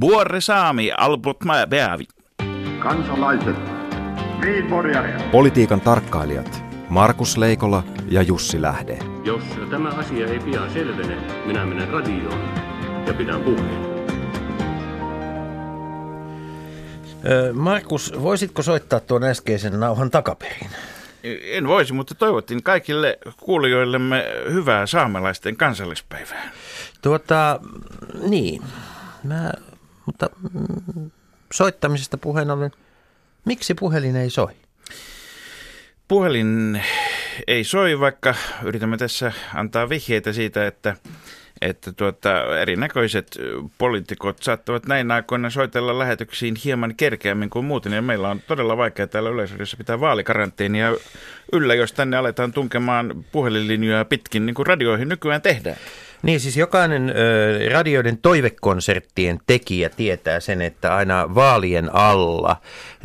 Buorre saami albot beavi. Kansalaiset, Politiikan tarkkailijat Markus Leikola ja Jussi Lähde. Jos tämä asia ei pian selvene, minä menen radioon ja pidän puheen. Markus, voisitko soittaa tuon äskeisen nauhan takaperin? En voisi, mutta toivottiin kaikille kuulijoillemme hyvää saamelaisten kansallispäivää. Tuota, niin. Mä, mutta mm, soittamisesta puheen ollen, miksi puhelin ei soi? Puhelin ei soi, vaikka yritämme tässä antaa vihjeitä siitä, että että tuota, erinäköiset poliitikot saattavat näin aikoina soitella lähetyksiin hieman kerkeämmin kuin muuten. Ja meillä on todella vaikea täällä yleisössä pitää vaalikaranteenia yllä, jos tänne aletaan tunkemaan puhelinlinjoja pitkin, niin kuin radioihin nykyään tehdään. Niin siis jokainen ö, radioiden toivekonserttien tekijä tietää sen, että aina vaalien alla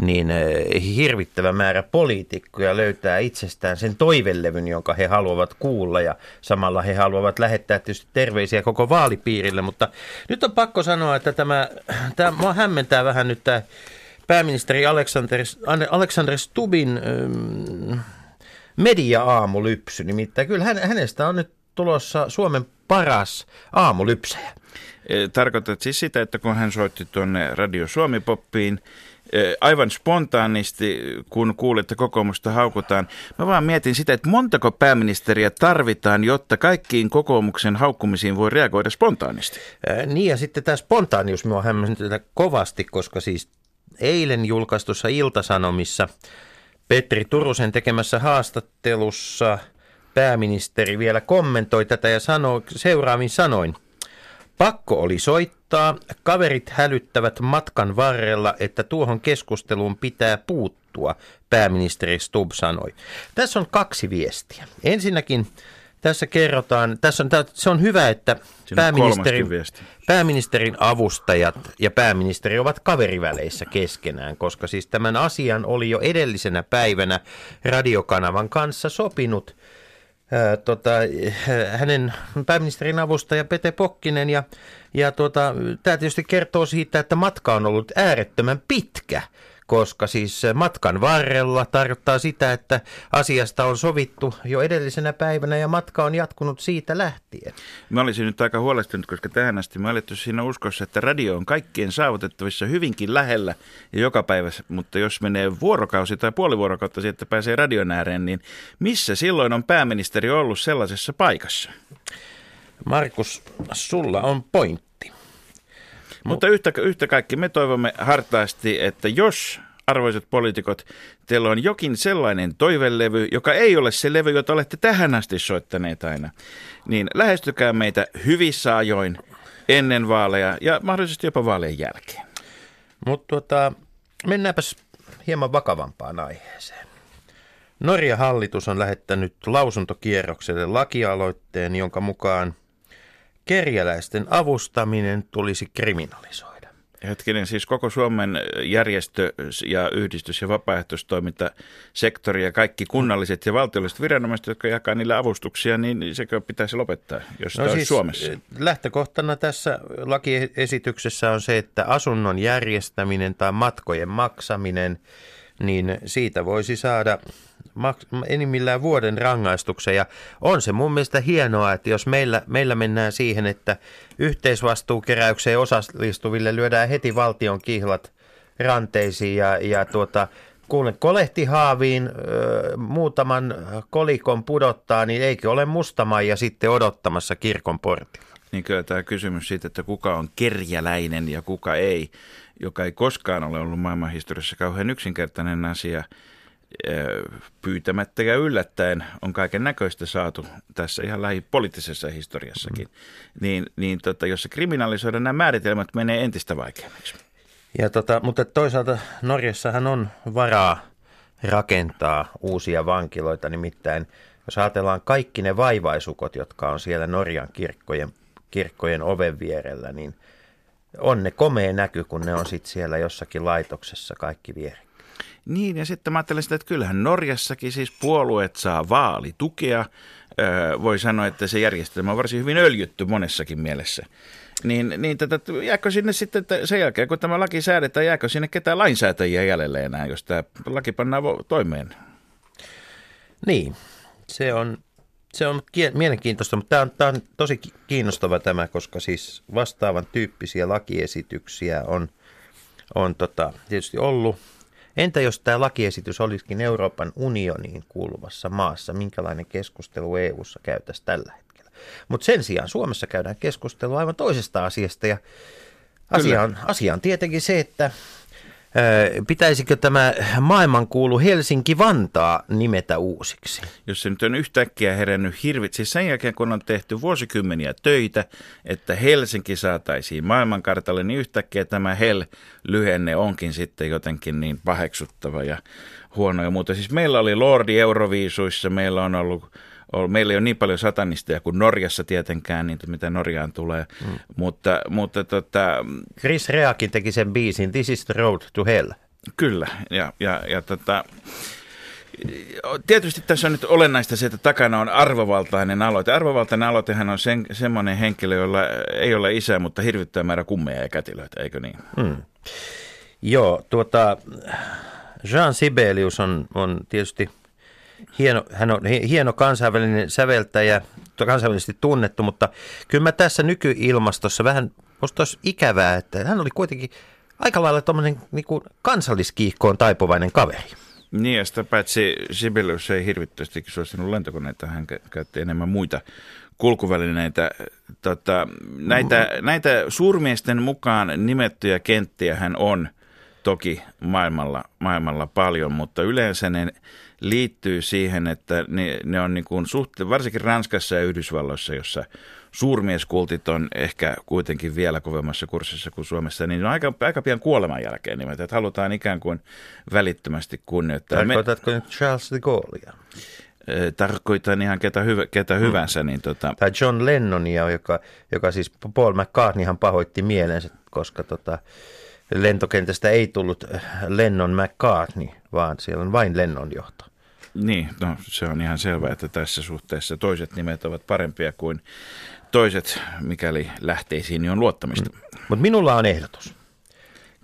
niin ö, hirvittävä määrä poliitikkoja löytää itsestään sen toivelevyn, jonka he haluavat kuulla. Ja samalla he haluavat lähettää tietysti terveisiä koko vaalipiirille, mutta nyt on pakko sanoa, että tämä, tämä mua hämmentää vähän nyt tämä pääministeri Alexander, Alexander Stubin media-aamulypsy, nimittäin kyllä hänestä on nyt tulossa Suomen paras aamulypsejä. E, tarkoitat siis sitä, että kun hän soitti tuonne Radio Suomi-poppiin, e, aivan spontaanisti, kun kuulette kokoomusta haukutaan. Mä vaan mietin sitä, että montako pääministeriä tarvitaan, jotta kaikkiin kokoomuksen haukkumisiin voi reagoida spontaanisti. Ää, niin ja sitten tämä spontaanius minua hämmentyy kovasti, koska siis eilen julkaistussa Iltasanomissa Petri Turusen tekemässä haastattelussa – pääministeri vielä kommentoi tätä ja sanoi seuraavin sanoin. Pakko oli soittaa, kaverit hälyttävät matkan varrella, että tuohon keskusteluun pitää puuttua, pääministeri Stubb sanoi. Tässä on kaksi viestiä. Ensinnäkin tässä kerrotaan, tässä on, se on hyvä, että pääministerin, pääministerin avustajat ja pääministeri ovat kaveriväleissä keskenään, koska siis tämän asian oli jo edellisenä päivänä radiokanavan kanssa sopinut – tota, hänen pääministerin avustaja Pete Pokkinen ja, ja tota, tämä tietysti kertoo siitä, että matka on ollut äärettömän pitkä koska siis matkan varrella tarkoittaa sitä, että asiasta on sovittu jo edellisenä päivänä ja matka on jatkunut siitä lähtien. Mä olisin nyt aika huolestunut, koska tähän asti mä olettu siinä uskossa, että radio on kaikkien saavutettavissa hyvinkin lähellä ja joka päivä, mutta jos menee vuorokausi tai puoli vuorokautta siitä, että pääsee radion ääreen, niin missä silloin on pääministeri ollut sellaisessa paikassa? Markus, sulla on pointti. Mutta yhtä, yhtä kaikki me toivomme hartaasti, että jos arvoisat poliitikot, teillä on jokin sellainen toivelevy, joka ei ole se levy, jota olette tähän asti soittaneet aina, niin lähestykää meitä hyvissä ajoin ennen vaaleja ja mahdollisesti jopa vaalien jälkeen. Mutta tota, mennäänpäs hieman vakavampaan aiheeseen. Norja hallitus on lähettänyt lausuntokierrokselle lakialoitteen, jonka mukaan – kerjäläisten avustaminen tulisi kriminalisoida. Hetkinen, siis koko Suomen järjestö- ja yhdistys- ja vapaaehtoistoimintasektori ja kaikki kunnalliset ja valtiolliset viranomaiset, jotka jakaa niille avustuksia, niin sekö pitäisi lopettaa, jos no siis Suomessa? Lähtökohtana tässä lakiesityksessä on se, että asunnon järjestäminen tai matkojen maksaminen, niin siitä voisi saada enimmillään vuoden rangaistuksen. Ja on se mun mielestä hienoa, että jos meillä, meillä mennään siihen, että yhteisvastuukeräykseen osallistuville lyödään heti valtion kihlat ranteisiin ja, ja tuota, kun kolehtihaaviin ö, muutaman kolikon pudottaa, niin eikö ole ja sitten odottamassa kirkon portilla? Niin kyllä tämä kysymys siitä, että kuka on kerjäläinen ja kuka ei, joka ei koskaan ole ollut maailmanhistoriassa kauhean yksinkertainen asia – pyytämättä ja yllättäen on kaiken näköistä saatu tässä ihan lähipoliittisessa historiassakin, mm. niin, niin tota, jos se kriminalisoidaan, nämä määritelmät menee entistä vaikeammiksi. Ja tota, mutta toisaalta Norjassahan on varaa rakentaa uusia vankiloita, nimittäin jos ajatellaan kaikki ne vaivaisukot, jotka on siellä Norjan kirkkojen, kirkkojen oven vierellä, niin on ne komea näky, kun ne on sitten siellä jossakin laitoksessa kaikki vierellä. Niin, ja sitten mä ajattelen sitä, että kyllähän Norjassakin siis puolueet saa vaalitukea. Öö, voi sanoa, että se järjestelmä on varsin hyvin öljytty monessakin mielessä. Niin, niin tätä, jääkö sinne sitten, että sen jälkeen kun tämä laki säädetään, jääkö sinne ketään lainsäätäjiä jäljelle enää, jos tämä laki pannaan toimeen? Niin, se on, se on mielenkiintoista, mutta tämä on, tämä on tosi ki- kiinnostava tämä, koska siis vastaavan tyyppisiä lakiesityksiä on, on tota, tietysti ollut. Entä jos tämä lakiesitys olisikin Euroopan unioniin kuuluvassa maassa, minkälainen keskustelu EU:ssa käytäisiin tällä hetkellä? Mutta sen sijaan Suomessa käydään keskustelua aivan toisesta asiasta ja asia on, asia on tietenkin se, että pitäisikö tämä maailmankuulu Helsinki-Vantaa nimetä uusiksi? Jos se nyt on yhtäkkiä herännyt hirvit, siis sen jälkeen kun on tehty vuosikymmeniä töitä, että Helsinki saataisiin maailmankartalle, niin yhtäkkiä tämä Hel-lyhenne onkin sitten jotenkin niin paheksuttava ja huono ja muuta. Siis meillä oli Lordi Euroviisuissa, meillä on ollut- Meillä ei ole niin paljon satanisteja kuin Norjassa tietenkään, niin mitä Norjaan tulee, mm. mutta, mutta tota, Chris Reakin teki sen biisin This is the road to hell. Kyllä, ja, ja, ja tota, tietysti tässä on nyt olennaista se, että takana on arvovaltainen aloite. Arvovaltainen aloitehan on sen, semmoinen henkilö, jolla ei ole isää, mutta hirvittävä määrä kummeja ja kätilöitä, eikö niin? Mm. Joo, tuota, Jean Sibelius on, on tietysti hieno, hän on hi- hieno kansainvälinen säveltäjä, kansainvälisesti tunnettu, mutta kyllä mä tässä nykyilmastossa vähän, musta olisi ikävää, että hän oli kuitenkin aika lailla tuommoinen niin kansalliskiihkoon taipuvainen kaveri. Niin, ja sitä paitsi Sibelius ei hirvittävästi suostunut lentokoneita, hän kä- käytti enemmän muita kulkuvälineitä. Tota, näitä, näitä suurmiesten mukaan nimettyjä kenttiä hän on toki maailmalla, maailmalla paljon, mutta yleensä ne liittyy siihen, että ne, ne on niin kuin suhte, varsinkin Ranskassa ja Yhdysvalloissa, jossa suurmieskultit on ehkä kuitenkin vielä kovemmassa kurssissa kuin Suomessa, niin on aika, aika pian kuoleman jälkeen nimeltä, että halutaan ikään kuin välittömästi kunnioittaa. Tarkoitatko nyt Charles de Gaulleia? Ö, tarkoitan ihan ketä, hyvä, ketä hyvänsä, niin tota, Tai John Lennonia, joka, joka siis Paul McCartneyhan pahoitti mielensä, koska tota, lentokentästä ei tullut äh, Lennon McCartney, vaan siellä on vain Lennon johto. niin, no, se on ihan selvää, että tässä suhteessa toiset nimet ovat parempia kuin toiset, mikäli lähteisiin on luottamista. Mutta minulla on ehdotus.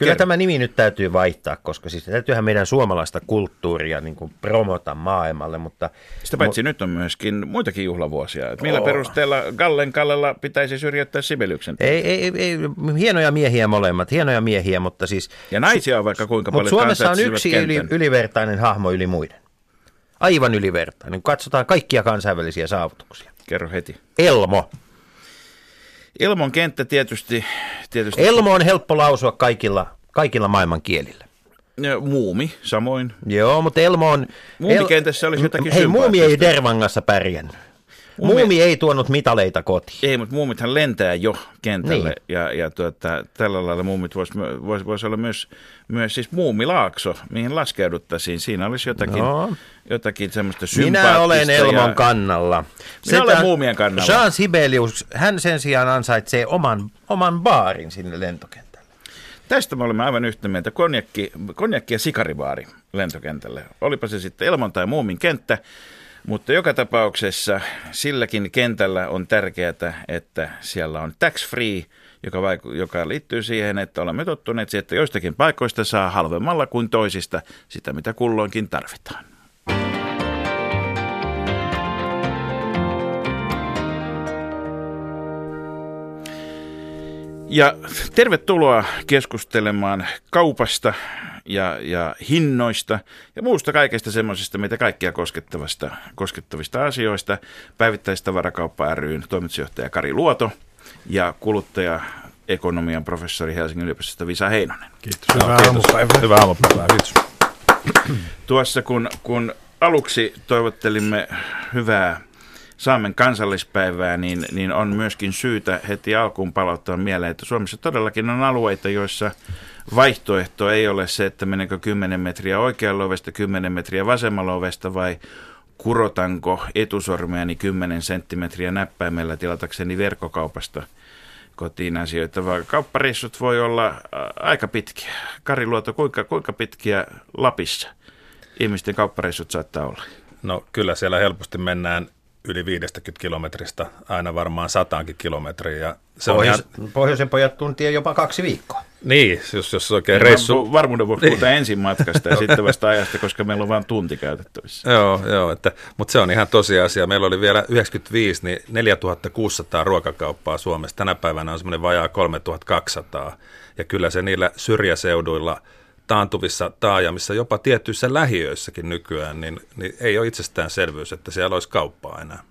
Kyllä tämä nimi nyt täytyy vaihtaa, koska siis täytyyhän meidän suomalaista kulttuuria niin kuin promota maailmalle, mutta Sitä paitsi nyt on myöskin muitakin juhlavuosia. Että millä Oo. perusteella Gallen Kallella pitäisi syrjäyttää Sibeliuksen? ei, ei, ei, hienoja miehiä molemmat, hienoja miehiä, mutta siis Ja naisia on vaikka kuinka paljon Suomessa on yksi yli, ylivertainen hahmo yli muiden. Aivan ylivertainen. Katsotaan kaikkia kansainvälisiä saavutuksia. Kerro heti. Elmo. Ilmon kenttä tietysti, tietysti Elmo on helppo lausua kaikilla, kaikilla maailman kielillä. Ja muumi samoin. Joo, mutta Elmo on... Muumikentässä olisi jotakin Hei, muumi ei. Dervangassa pärjännyt. Muumi- Muumi ei tuonut mitaleita kotiin. Ei, mutta muumithan lentää jo kentälle Niin. ja, ja tuota, tällä lailla muumit voisi vois, vois olla myös, myös siis muumilaakso, mihin laskeuduttaisiin. Siinä olisi jotakin, No. jotakin semmoista sympaattista. Minä olen Elmon ja, kannalla. Minä olen Setä- muumien kannalla. Jean Sibelius, hän sen sijaan ansaitsee oman, oman baarin sinne lentokentälle. Tästä me olemme aivan yhtä mieltä. Konjakki, konjakki ja sikaribaari lentokentälle. Olipa se sitten Elmon tai muumin kenttä. Mutta joka tapauksessa silläkin kentällä on tärkeää, että siellä on tax free, joka, vaiku- joka liittyy siihen, että olemme tottuneet siihen, että joistakin paikoista saa halvemmalla kuin toisista sitä, mitä kulloinkin tarvitaan. Ja tervetuloa keskustelemaan kaupasta ja, ja hinnoista ja muusta kaikesta semmoisesta, mitä kaikkia koskettavasta, koskettavista asioista. Päivittäistavarakauppa ryn toimitusjohtaja Kari Luoto ja kuluttaja-ekonomian professori Helsingin yliopistosta Visa Heinonen. Kiitos. Hyvää aamupäivää. Hyvää aamupäivää, kiitos. Tuossa kun, kun aluksi toivottelimme hyvää Saamen kansallispäivää, niin, niin on myöskin syytä heti alkuun palauttaa mieleen, että Suomessa todellakin on alueita, joissa vaihtoehto ei ole se, että meneekö 10 metriä oikealla ovesta, 10 metriä vasemmalla ovesta vai kurotanko etusormeani 10 senttimetriä näppäimellä tilatakseni verkkokaupasta kotiin asioita, vaan kauppareissut voi olla aika pitkiä. Kari Luoto, kuinka, kuinka pitkiä Lapissa ihmisten kauppareissut saattaa olla? No kyllä siellä helposti mennään yli 50 kilometristä aina varmaan sataankin kilometriä. Ja se Pohjois, on ihan, Pohjoisen pojat tuntia jopa kaksi viikkoa. niin, jos, jos oikein Reissu. reissu... Varmuuden vuoksi puhutaan ensin matkasta ja sitten vasta ajasta, koska meillä on vain tunti käytettävissä. Joo, joo että, mutta se on ihan tosiasia. Meillä oli vielä 95, niin 4600 ruokakauppaa Suomessa. Tänä päivänä on semmoinen vajaa 3200. Ja kyllä se niillä syrjäseuduilla taantuvissa taajamissa, jopa tiettyissä lähiöissäkin nykyään, niin, niin ei ole itsestäänselvyys, että siellä olisi kauppaa enää.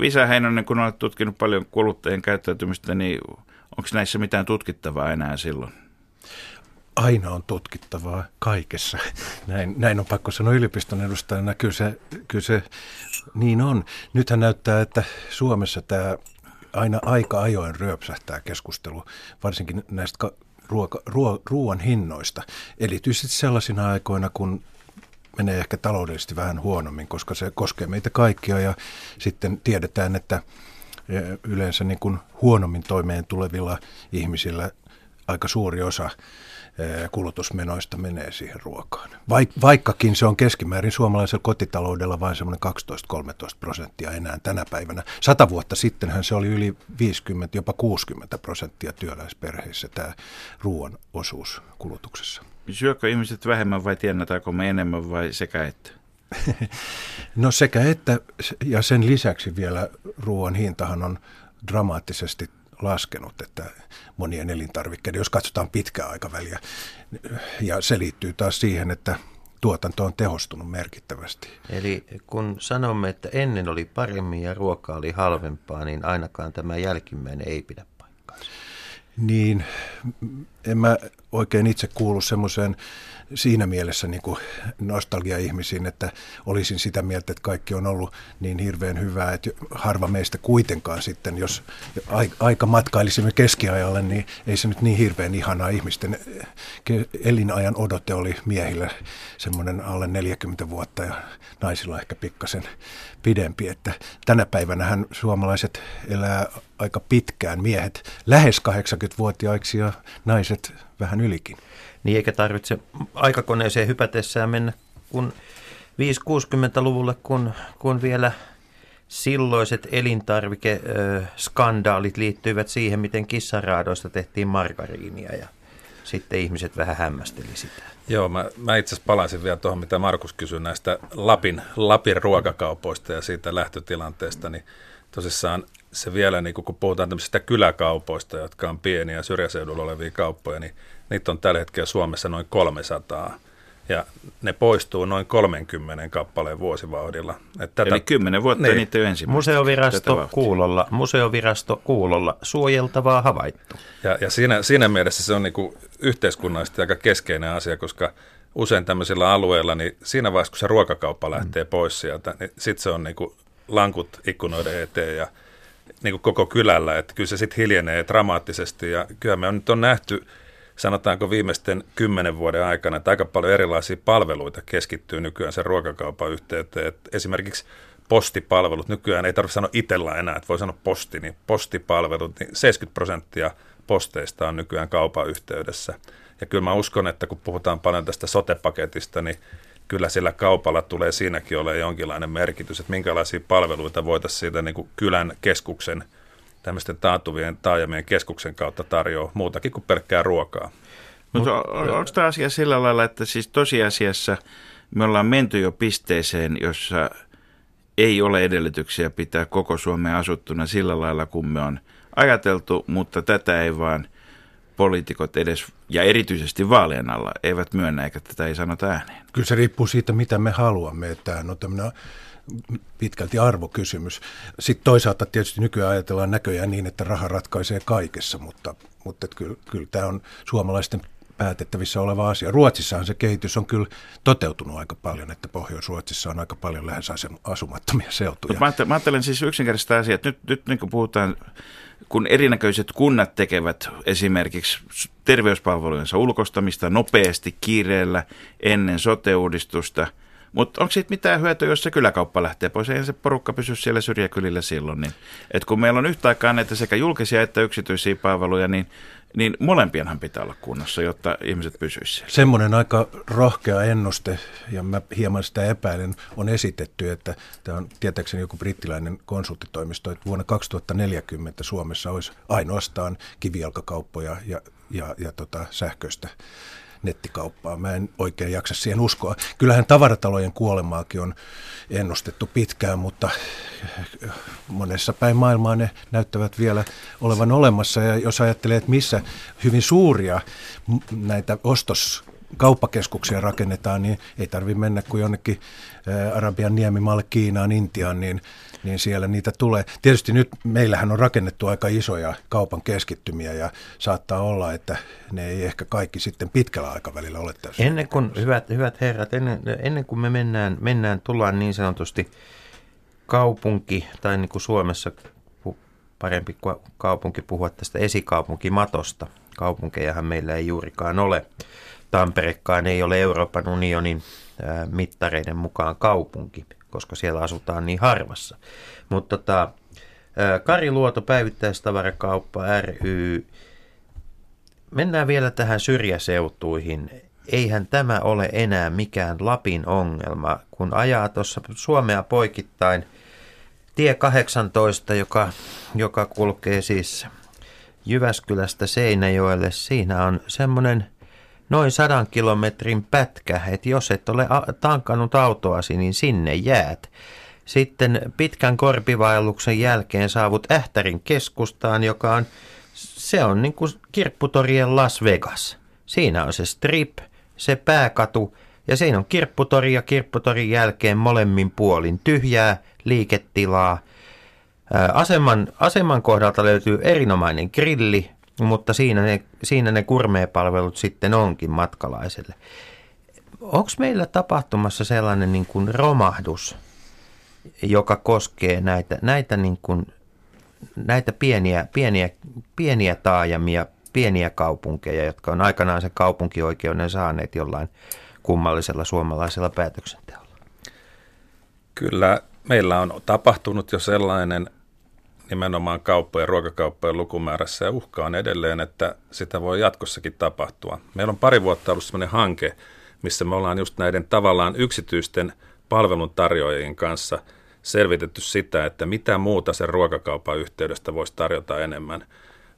Visa Heinonen, kun olet tutkinut paljon kuluttajien käyttäytymistä, niin onko näissä mitään tutkittavaa enää silloin? aina on tutkittavaa kaikessa. Näin, näin on pakko sanoa yliopiston edustajana. Kyllä se, kyllä se niin on. Nythän näyttää, että Suomessa tämä aina aika ajoin ryöpsähtää keskustelu, varsinkin näistä ruoka, ruo, ruoan hinnoista. Erityisesti sellaisina aikoina, kun menee ehkä taloudellisesti vähän huonommin, koska se koskee meitä kaikkia ja sitten tiedetään, että eh, yleensä niin kuin huonommin toimeen tulevilla ihmisillä aika suuri osa kulutusmenoista menee siihen ruokaan. Vaik, vaikkakin se on keskimäärin suomalaisella kotitaloudella vain semmoinen 12-13 prosenttia enää tänä päivänä. Sata vuotta sittenhän se oli yli 50, jopa 60 prosenttia työläisperheissä tämä ruoan osuus kulutuksessa. Syökö ihmiset vähemmän vai tiennataanko me enemmän vai sekä että? No sekä että, ja sen lisäksi vielä ruoan hintahan on dramaattisesti laskenut, että monien elintarvikkeiden, jos katsotaan pitkää aikaväliä, ja se liittyy taas siihen, että tuotanto on tehostunut merkittävästi. Eli kun sanomme, että ennen oli paremmin ja ruoka oli halvempaa, niin ainakaan tämä jälkimmäinen ei pidä paikkaansa. Niin, en mä oikein itse kuulu semmoiseen siinä mielessä niin kuin nostalgia-ihmisiin, että olisin sitä mieltä, että kaikki on ollut niin hirveän hyvää, että harva meistä kuitenkaan sitten, jos aika matkailisimme keskiajalle, niin ei se nyt niin hirveän ihanaa ihmisten elinajan odote oli miehillä semmoinen alle 40 vuotta ja naisilla ehkä pikkasen pidempi, että tänä päivänä suomalaiset elää aika pitkään, miehet lähes 80-vuotiaiksi ja naiset vähän ylikin. Niin eikä tarvitse aikakoneeseen hypätessään mennä kun 5-60-luvulle, kun, kun vielä silloiset elintarvikeskandaalit liittyivät siihen, miten kissaraadoista tehtiin margariinia ja sitten ihmiset vähän hämmästeli sitä. Joo, mä, mä itse asiassa palaisin vielä tuohon, mitä Markus kysyi näistä Lapin, Lapin ruokakaupoista ja siitä lähtötilanteesta, niin tosissaan se vielä, niin kun puhutaan tämmöisistä kyläkaupoista, jotka on pieniä syrjäseudulla olevia kauppoja, niin niitä on tällä hetkellä Suomessa noin 300. Ja ne poistuu noin 30 kappaleen vuosivauhdilla. Että tätä, Eli 10 vuotta niin, niitä ensimmäistä. Museovirasto Kuulolla, museovirasto Kuulolla, suojeltavaa havaittu. Ja, ja siinä, siinä mielessä se on niin kuin yhteiskunnallisesti aika keskeinen asia, koska usein tämmöisillä alueilla, niin siinä vaiheessa, kun se ruokakauppa lähtee mm. pois sieltä, niin sitten se on niin kuin lankut ikkunoiden eteen ja niin kuin koko kylällä, että kyllä se sitten hiljenee dramaattisesti ja kyllä me on nyt on nähty, sanotaanko viimeisten kymmenen vuoden aikana, että aika paljon erilaisia palveluita keskittyy nykyään sen ruokakaupan yhteyteen. Että esimerkiksi postipalvelut, nykyään ei tarvitse sanoa itsellä enää, että voi sanoa posti, niin postipalvelut, niin 70 prosenttia posteista on nykyään kaupan yhteydessä. Ja kyllä mä uskon, että kun puhutaan paljon tästä sotepaketista, niin kyllä sillä kaupalla tulee siinäkin ole jonkinlainen merkitys, että minkälaisia palveluita voitaisiin siitä niin kuin kylän keskuksen, tämmöisten taantuvien taajamien keskuksen kautta tarjoa muutakin kuin pelkkää ruokaa. Mutta on, onko tämä asia sillä lailla, että siis tosiasiassa me ollaan menty jo pisteeseen, jossa ei ole edellytyksiä pitää koko Suomea asuttuna sillä lailla, kun me on ajateltu, mutta tätä ei vaan – poliitikot edes, ja erityisesti vaalien alla, eivät myönnä eikä tätä ei sanota ääneen. Kyllä se riippuu siitä, mitä me haluamme. Että tämä on tämmöinen pitkälti arvokysymys. Sitten toisaalta tietysti nykyään ajatellaan näköjään niin, että raha ratkaisee kaikessa, mutta, mutta kyllä, kyllä tämä on suomalaisten päätettävissä oleva asia. Ruotsissahan se kehitys on kyllä toteutunut aika paljon, että Pohjois-Ruotsissa on aika paljon lähes asumattomia seutuja. Mä ajattelen, mä ajattelen siis yksinkertaista asiaa, että nyt, nyt niin kuin puhutaan kun erinäköiset kunnat tekevät esimerkiksi terveyspalvelujensa ulkostamista nopeasti kiireellä ennen sote-uudistusta, Mutta onko siitä mitään hyötyä, jos se kyläkauppa lähtee pois? Eihän se porukka pysy siellä syrjäkylillä silloin. Niin, et kun meillä on yhtä aikaa näitä sekä julkisia että yksityisiä palveluja, niin, niin molempienhan pitää olla kunnossa, jotta ihmiset pysyisivät. Semmoinen aika rohkea ennuste, ja mä hieman sitä epäilen, on esitetty, että tämä on tietääkseni joku brittiläinen konsulttitoimisto, että vuonna 2040 Suomessa olisi ainoastaan kivijalkakauppoja ja, ja, ja tota, sähköistä nettikauppaa. Mä en oikein jaksa siihen uskoa. Kyllähän tavaratalojen kuolemaakin on ennustettu pitkään, mutta monessa päin maailmaa ne näyttävät vielä olevan olemassa. Ja jos ajattelee, että missä hyvin suuria näitä ostos kauppakeskuksia rakennetaan, niin ei tarvitse mennä kuin jonnekin Arabian niemimalle Kiinaan, Intiaan, niin niin siellä niitä tulee. Tietysti nyt meillähän on rakennettu aika isoja kaupan keskittymiä ja saattaa olla, että ne ei ehkä kaikki sitten pitkällä aikavälillä ole täysin. Ennen kuin, hyvät, hyvät herrat, ennen, ennen kuin me mennään, mennään, tullaan niin sanotusti kaupunki, tai niin kuin Suomessa parempi kaupunki puhua tästä esikaupunkimatosta. Kaupunkejahan meillä ei juurikaan ole. Tamperekaan ei ole Euroopan unionin mittareiden mukaan kaupunki koska siellä asutaan niin harvassa. Mutta tota, Kari Luoto, päivittäistavarakauppa ry. Mennään vielä tähän syrjäseutuihin. Eihän tämä ole enää mikään Lapin ongelma, kun ajaa tuossa Suomea poikittain tie 18, joka, joka kulkee siis Jyväskylästä Seinäjoelle. Siinä on semmoinen – noin sadan kilometrin pätkä, että jos et ole tankannut autoasi, niin sinne jäät. Sitten pitkän korpivaelluksen jälkeen saavut Ähtärin keskustaan, joka on, se on niin kuin kirpputorien Las Vegas. Siinä on se strip, se pääkatu ja siinä on kirpputori ja kirpputorin jälkeen molemmin puolin tyhjää liiketilaa. Aseman, aseman kohdalta löytyy erinomainen grilli, mutta siinä ne, siinä ne kurmeepalvelut sitten onkin matkalaiselle. Onko meillä tapahtumassa sellainen niin kuin romahdus, joka koskee näitä, näitä, niin kuin, näitä pieniä, pieniä, pieniä taajamia, pieniä kaupunkeja, jotka on aikanaan se kaupunkioikeuden saaneet jollain kummallisella suomalaisella päätöksenteolla? Kyllä meillä on tapahtunut jo sellainen nimenomaan kauppojen, ruokakauppojen lukumäärässä ja uhka on edelleen, että sitä voi jatkossakin tapahtua. Meillä on pari vuotta ollut sellainen hanke, missä me ollaan just näiden tavallaan yksityisten palveluntarjoajien kanssa selvitetty sitä, että mitä muuta sen ruokakaupan yhteydestä voisi tarjota enemmän.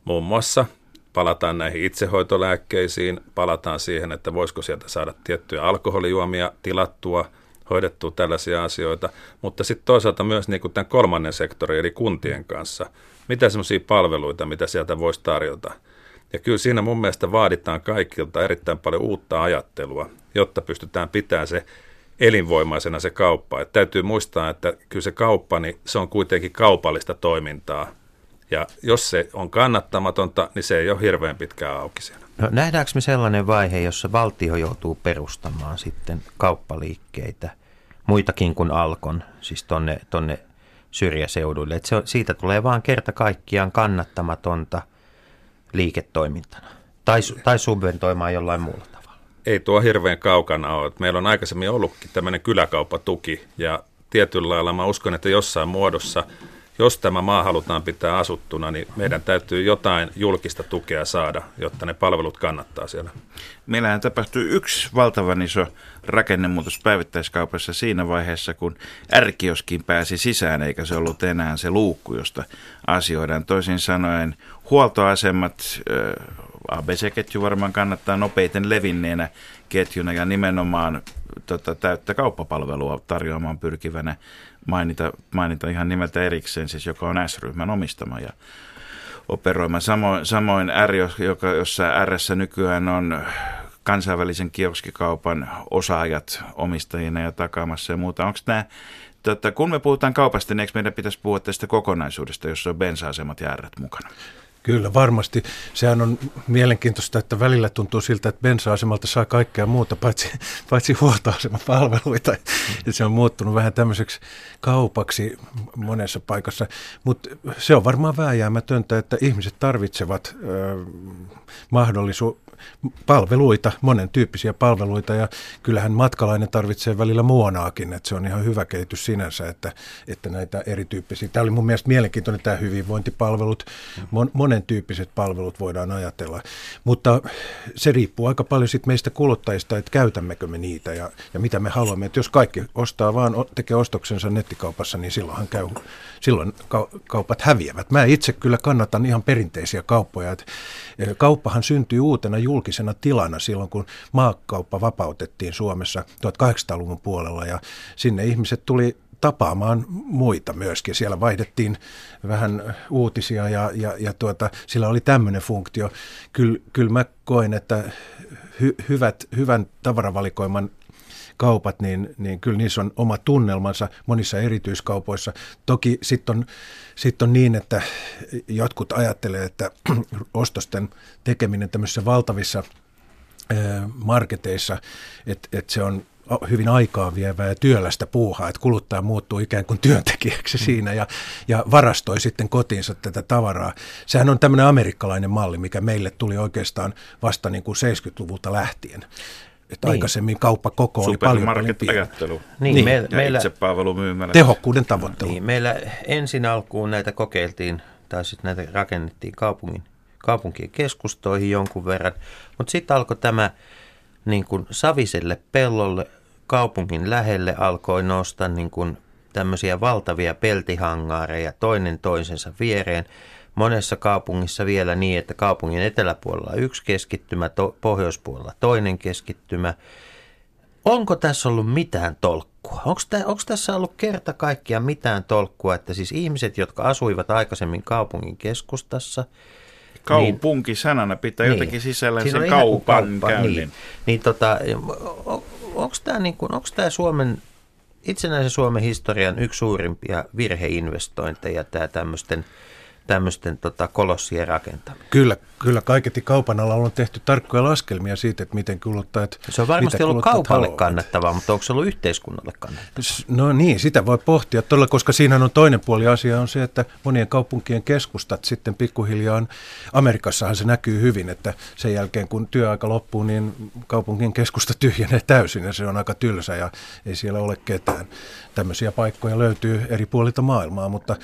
Muun muassa palataan näihin itsehoitolääkkeisiin, palataan siihen, että voisiko sieltä saada tiettyjä alkoholijuomia tilattua – hoidettua tällaisia asioita, mutta sitten toisaalta myös niin kuin tämän kolmannen sektorin eli kuntien kanssa. Mitä semmoisia palveluita, mitä sieltä voisi tarjota. Ja kyllä siinä mun mielestä vaaditaan kaikilta erittäin paljon uutta ajattelua, jotta pystytään pitämään se elinvoimaisena se kauppa. Et täytyy muistaa, että kyllä se kauppa, niin se on kuitenkin kaupallista toimintaa. Ja jos se on kannattamatonta, niin se ei ole hirveän pitkään auki siellä. No, nähdäänkö me sellainen vaihe, jossa valtio joutuu perustamaan sitten kauppaliikkeitä, muitakin kuin Alkon, siis tonne, tonne syrjäseuduille. että se, siitä tulee vaan kerta kaikkiaan kannattamatonta liiketoimintana tai, tai subventoimaan jollain muulla tavalla. Ei tuo hirveän kaukana ole. Meillä on aikaisemmin ollutkin tämmöinen kyläkauppatuki ja tietyllä lailla mä uskon, että jossain muodossa – jos tämä maa halutaan pitää asuttuna, niin meidän täytyy jotain julkista tukea saada, jotta ne palvelut kannattaa siellä. Meillähän tapahtui yksi valtavan iso rakennemuutos päivittäiskaupassa siinä vaiheessa, kun ärkioskin pääsi sisään, eikä se ollut enää se luukku, josta asioidaan. Toisin sanoen huoltoasemat, ABC-ketju varmaan kannattaa nopeiten levinneenä ketjuna ja nimenomaan tota, täyttä kauppapalvelua tarjoamaan pyrkivänä mainita, mainita ihan nimeltä erikseen, siis joka on S-ryhmän omistama ja operoima. Samoin, samoin R, joka, jossa R nykyään on kansainvälisen kioskikaupan osaajat omistajina ja takaamassa ja muuta. Onko nämä, tota, kun me puhutaan kaupasta, niin eikö meidän pitäisi puhua tästä kokonaisuudesta, jossa on bensa-asemat ja R mukana? Kyllä, varmasti. Sehän on mielenkiintoista, että välillä tuntuu siltä, että bensa-asemalta saa kaikkea muuta, paitsi, paitsi huoltoasemapalveluita. Ja se on muuttunut vähän tämmöiseksi kaupaksi monessa paikassa. Mutta se on varmaan vääjäämätöntä, että ihmiset tarvitsevat ö, mahdollisuus palveluita, monen tyyppisiä palveluita ja kyllähän matkalainen tarvitsee välillä muonaakin, että se on ihan hyvä kehitys sinänsä, että, että näitä erityyppisiä. Tämä oli mun mielestä mielenkiintoinen tämä hyvinvointipalvelut, mon, monen tyyppiset palvelut voidaan ajatella, mutta se riippuu aika paljon sit meistä kuluttajista, että käytämmekö me niitä ja, ja mitä me haluamme. Että jos kaikki ostaa vaan, tekee ostoksensa nettikaupassa, niin silloinhan käy, silloin kaupat häviävät. Mä itse kyllä kannatan ihan perinteisiä kauppoja, että kauppahan syntyi uutena julkisena tilana silloin, kun maakauppa vapautettiin Suomessa 1800-luvun puolella ja sinne ihmiset tuli tapaamaan muita myöskin. Siellä vaihdettiin vähän uutisia ja, ja, ja tuota, sillä oli tämmöinen funktio. Kyllä, kyllä mä koen, että hy, hyvät, hyvän tavaravalikoiman kaupat, niin, niin kyllä niissä on oma tunnelmansa monissa erityiskaupoissa. Toki sitten on, sit on niin, että jotkut ajattelee, että ostosten tekeminen tämmöisissä valtavissa marketeissa, että, että se on hyvin aikaa vievää ja työlästä puuhaa, että kuluttaja muuttuu ikään kuin työntekijäksi mm. siinä ja, ja varastoi sitten kotiinsa tätä tavaraa. Sehän on tämmöinen amerikkalainen malli, mikä meille tuli oikeastaan vasta niin kuin 70-luvulta lähtien. Että niin. aikaisemmin kauppa koko oli paljon, paljon ajattelu niin, niin. Me, meillä, itsepalvelumyymälä. Tehokkuuden tavoittelu. Niin, meillä ensin alkuun näitä kokeiltiin, tai sitten näitä rakennettiin kaupungin, kaupunkien keskustoihin jonkun verran, mutta sitten alkoi tämä niin kuin saviselle pellolle kaupungin lähelle alkoi nostaa niin kuin tämmöisiä valtavia peltihangaareja toinen toisensa viereen – monessa kaupungissa vielä niin, että kaupungin eteläpuolella yksi keskittymä, to, pohjoispuolella toinen keskittymä. Onko tässä ollut mitään tolkkua? Onko, tämä, onko tässä ollut kerta kaikkiaan mitään tolkkua, että siis ihmiset, jotka asuivat aikaisemmin kaupungin keskustassa, Kaupunki sanana pitää niin, jotenkin sisällä sen kaupan kauppa, käynnin. Niin, niin tota, onko tämä, niin kuin, onko tämä Suomen, itsenäisen Suomen historian yksi suurimpia virheinvestointeja, tämä tämmöisten – tämmöisten tota, kolossien rakentaminen. Kyllä, kyllä kaiketi kaupan alalla on tehty tarkkoja laskelmia siitä, että miten kuluttajat Se on varmasti ollut kaupalle haluavat. kannattavaa, mutta onko se ollut yhteiskunnalle kannattavaa? No niin, sitä voi pohtia todella, koska siinä on toinen puoli asia on se, että monien kaupunkien keskustat sitten pikkuhiljaa on, Amerikassahan se näkyy hyvin, että sen jälkeen kun työaika loppuu, niin kaupunkien keskusta tyhjenee täysin ja se on aika tylsä ja ei siellä ole ketään. Tämmöisiä paikkoja löytyy eri puolilta maailmaa, mutta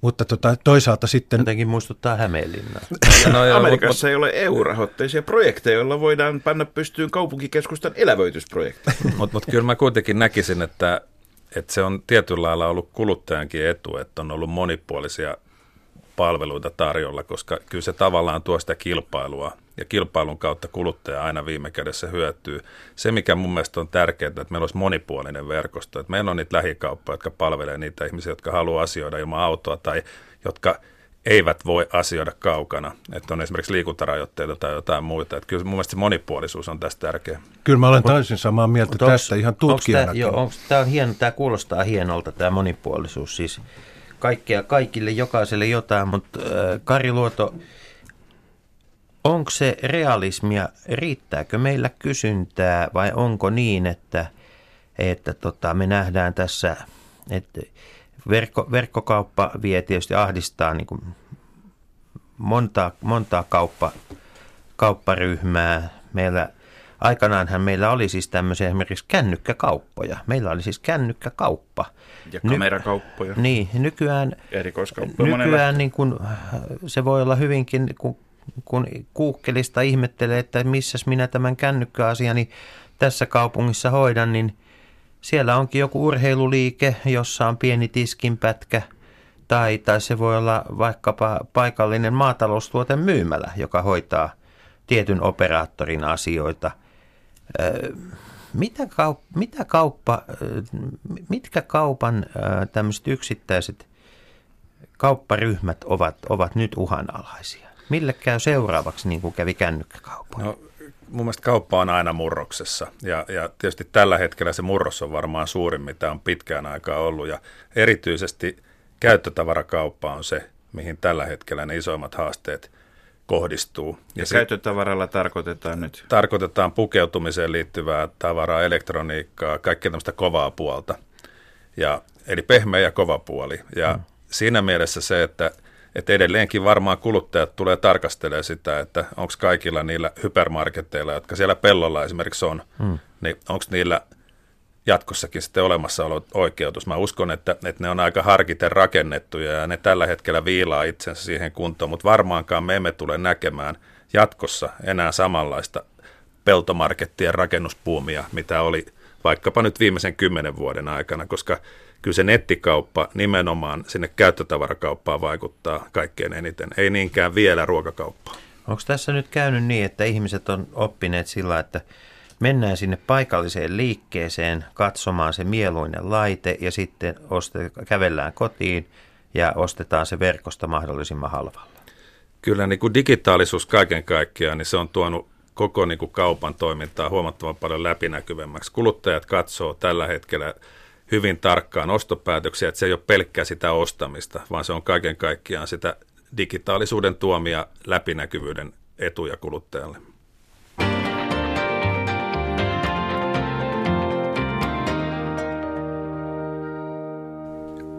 mutta tota, toisaalta sitten... Jotenkin muistuttaa Hämeenlinnaa. No, joo, Amerikassa ei ole EU-rahoitteisia projekteja, joilla voidaan panna pystyyn kaupunkikeskustan elävöitysprojekti. Mutta mut kyllä mä kuitenkin näkisin, että, että se on tietyllä lailla ollut kuluttajankin etu, että on ollut monipuolisia palveluita tarjolla, koska kyllä se tavallaan tuo sitä kilpailua ja kilpailun kautta kuluttaja aina viime kädessä hyötyy. Se, mikä mun mielestä on tärkeää, että meillä olisi monipuolinen verkosto, että meillä on niitä lähikauppoja, jotka palvelee niitä ihmisiä, jotka haluaa asioida ilman autoa tai jotka eivät voi asioida kaukana, että on esimerkiksi liikuntarajoitteita tai jotain muita. Että kyllä mun mielestä se monipuolisuus on tästä tärkeä. Kyllä mä olen täysin samaa mieltä onks, tästä ihan tutkijanakin. Tämä, on hieno, tämä kuulostaa hienolta tämä monipuolisuus, siis kaikkea, kaikille, jokaiselle jotain, mutta äh, Kari Luoto, onko se realismia, riittääkö meillä kysyntää vai onko niin, että, että tota, me nähdään tässä, että verkko, verkkokauppa vie tietysti ahdistaa niin kuin montaa, montaa kauppa, kaupparyhmää. Meillä Aikanaanhan meillä oli siis tämmöisiä esimerkiksi kännykkäkauppoja. Meillä oli siis kännykkäkauppa. Ja kamerakauppoja. Ny, niin, nykyään, nykyään niin kun, se voi olla hyvinkin, kun, kun kuukkelista ihmettelee, että missä minä tämän kännykkäasiani tässä kaupungissa hoidan, niin siellä onkin joku urheiluliike, jossa on pieni tiskinpätkä – tai, tai se voi olla vaikkapa paikallinen maataloustuoten myymälä, joka hoitaa tietyn operaattorin asioita. Mitä, kaup- mitä kauppa, mitkä kaupan tämmöiset yksittäiset kaupparyhmät ovat, ovat nyt uhanalaisia? Mille käy seuraavaksi, niin kuin kävi kännykkäkauppa? No, mun mielestä kauppa on aina murroksessa ja, ja tietysti tällä hetkellä se murros on varmaan suurin, mitä on pitkään aikaa ollut ja erityisesti käyttötavarakauppa on se mihin tällä hetkellä ne isoimmat haasteet kohdistuu. Ja sit- käyttötavaralla tarkoitetaan nyt. tarkoitetaan pukeutumiseen liittyvää tavaraa, elektroniikkaa, kaikkea tämmöistä kovaa puolta. Ja, eli pehmeä ja kova puoli. Ja mm. siinä mielessä se, että, että edelleenkin varmaan kuluttajat tulee tarkastelemaan sitä, että onko kaikilla niillä hypermarketeilla, jotka siellä pellolla esimerkiksi on, mm. niin onko niillä jatkossakin sitten olemassaolo oikeutus. Mä uskon, että, että ne on aika harkiten rakennettuja ja ne tällä hetkellä viilaa itsensä siihen kuntoon, mutta varmaankaan me emme tule näkemään jatkossa enää samanlaista peltomarkettien rakennuspuumia, mitä oli vaikkapa nyt viimeisen kymmenen vuoden aikana, koska kyllä se nettikauppa nimenomaan sinne käyttötavarakauppaan vaikuttaa kaikkein eniten, ei niinkään vielä ruokakauppaan. Onko tässä nyt käynyt niin, että ihmiset on oppineet sillä, että mennään sinne paikalliseen liikkeeseen katsomaan se mieluinen laite ja sitten oste, kävellään kotiin ja ostetaan se verkosta mahdollisimman halvalla? Kyllä niin kuin digitaalisuus kaiken kaikkiaan, niin se on tuonut koko niin kuin kaupan toimintaa huomattavan paljon läpinäkyvemmäksi. Kuluttajat katsoo tällä hetkellä hyvin tarkkaan ostopäätöksiä, että se ei ole pelkkää sitä ostamista, vaan se on kaiken kaikkiaan sitä digitaalisuuden tuomia läpinäkyvyyden etuja kuluttajalle.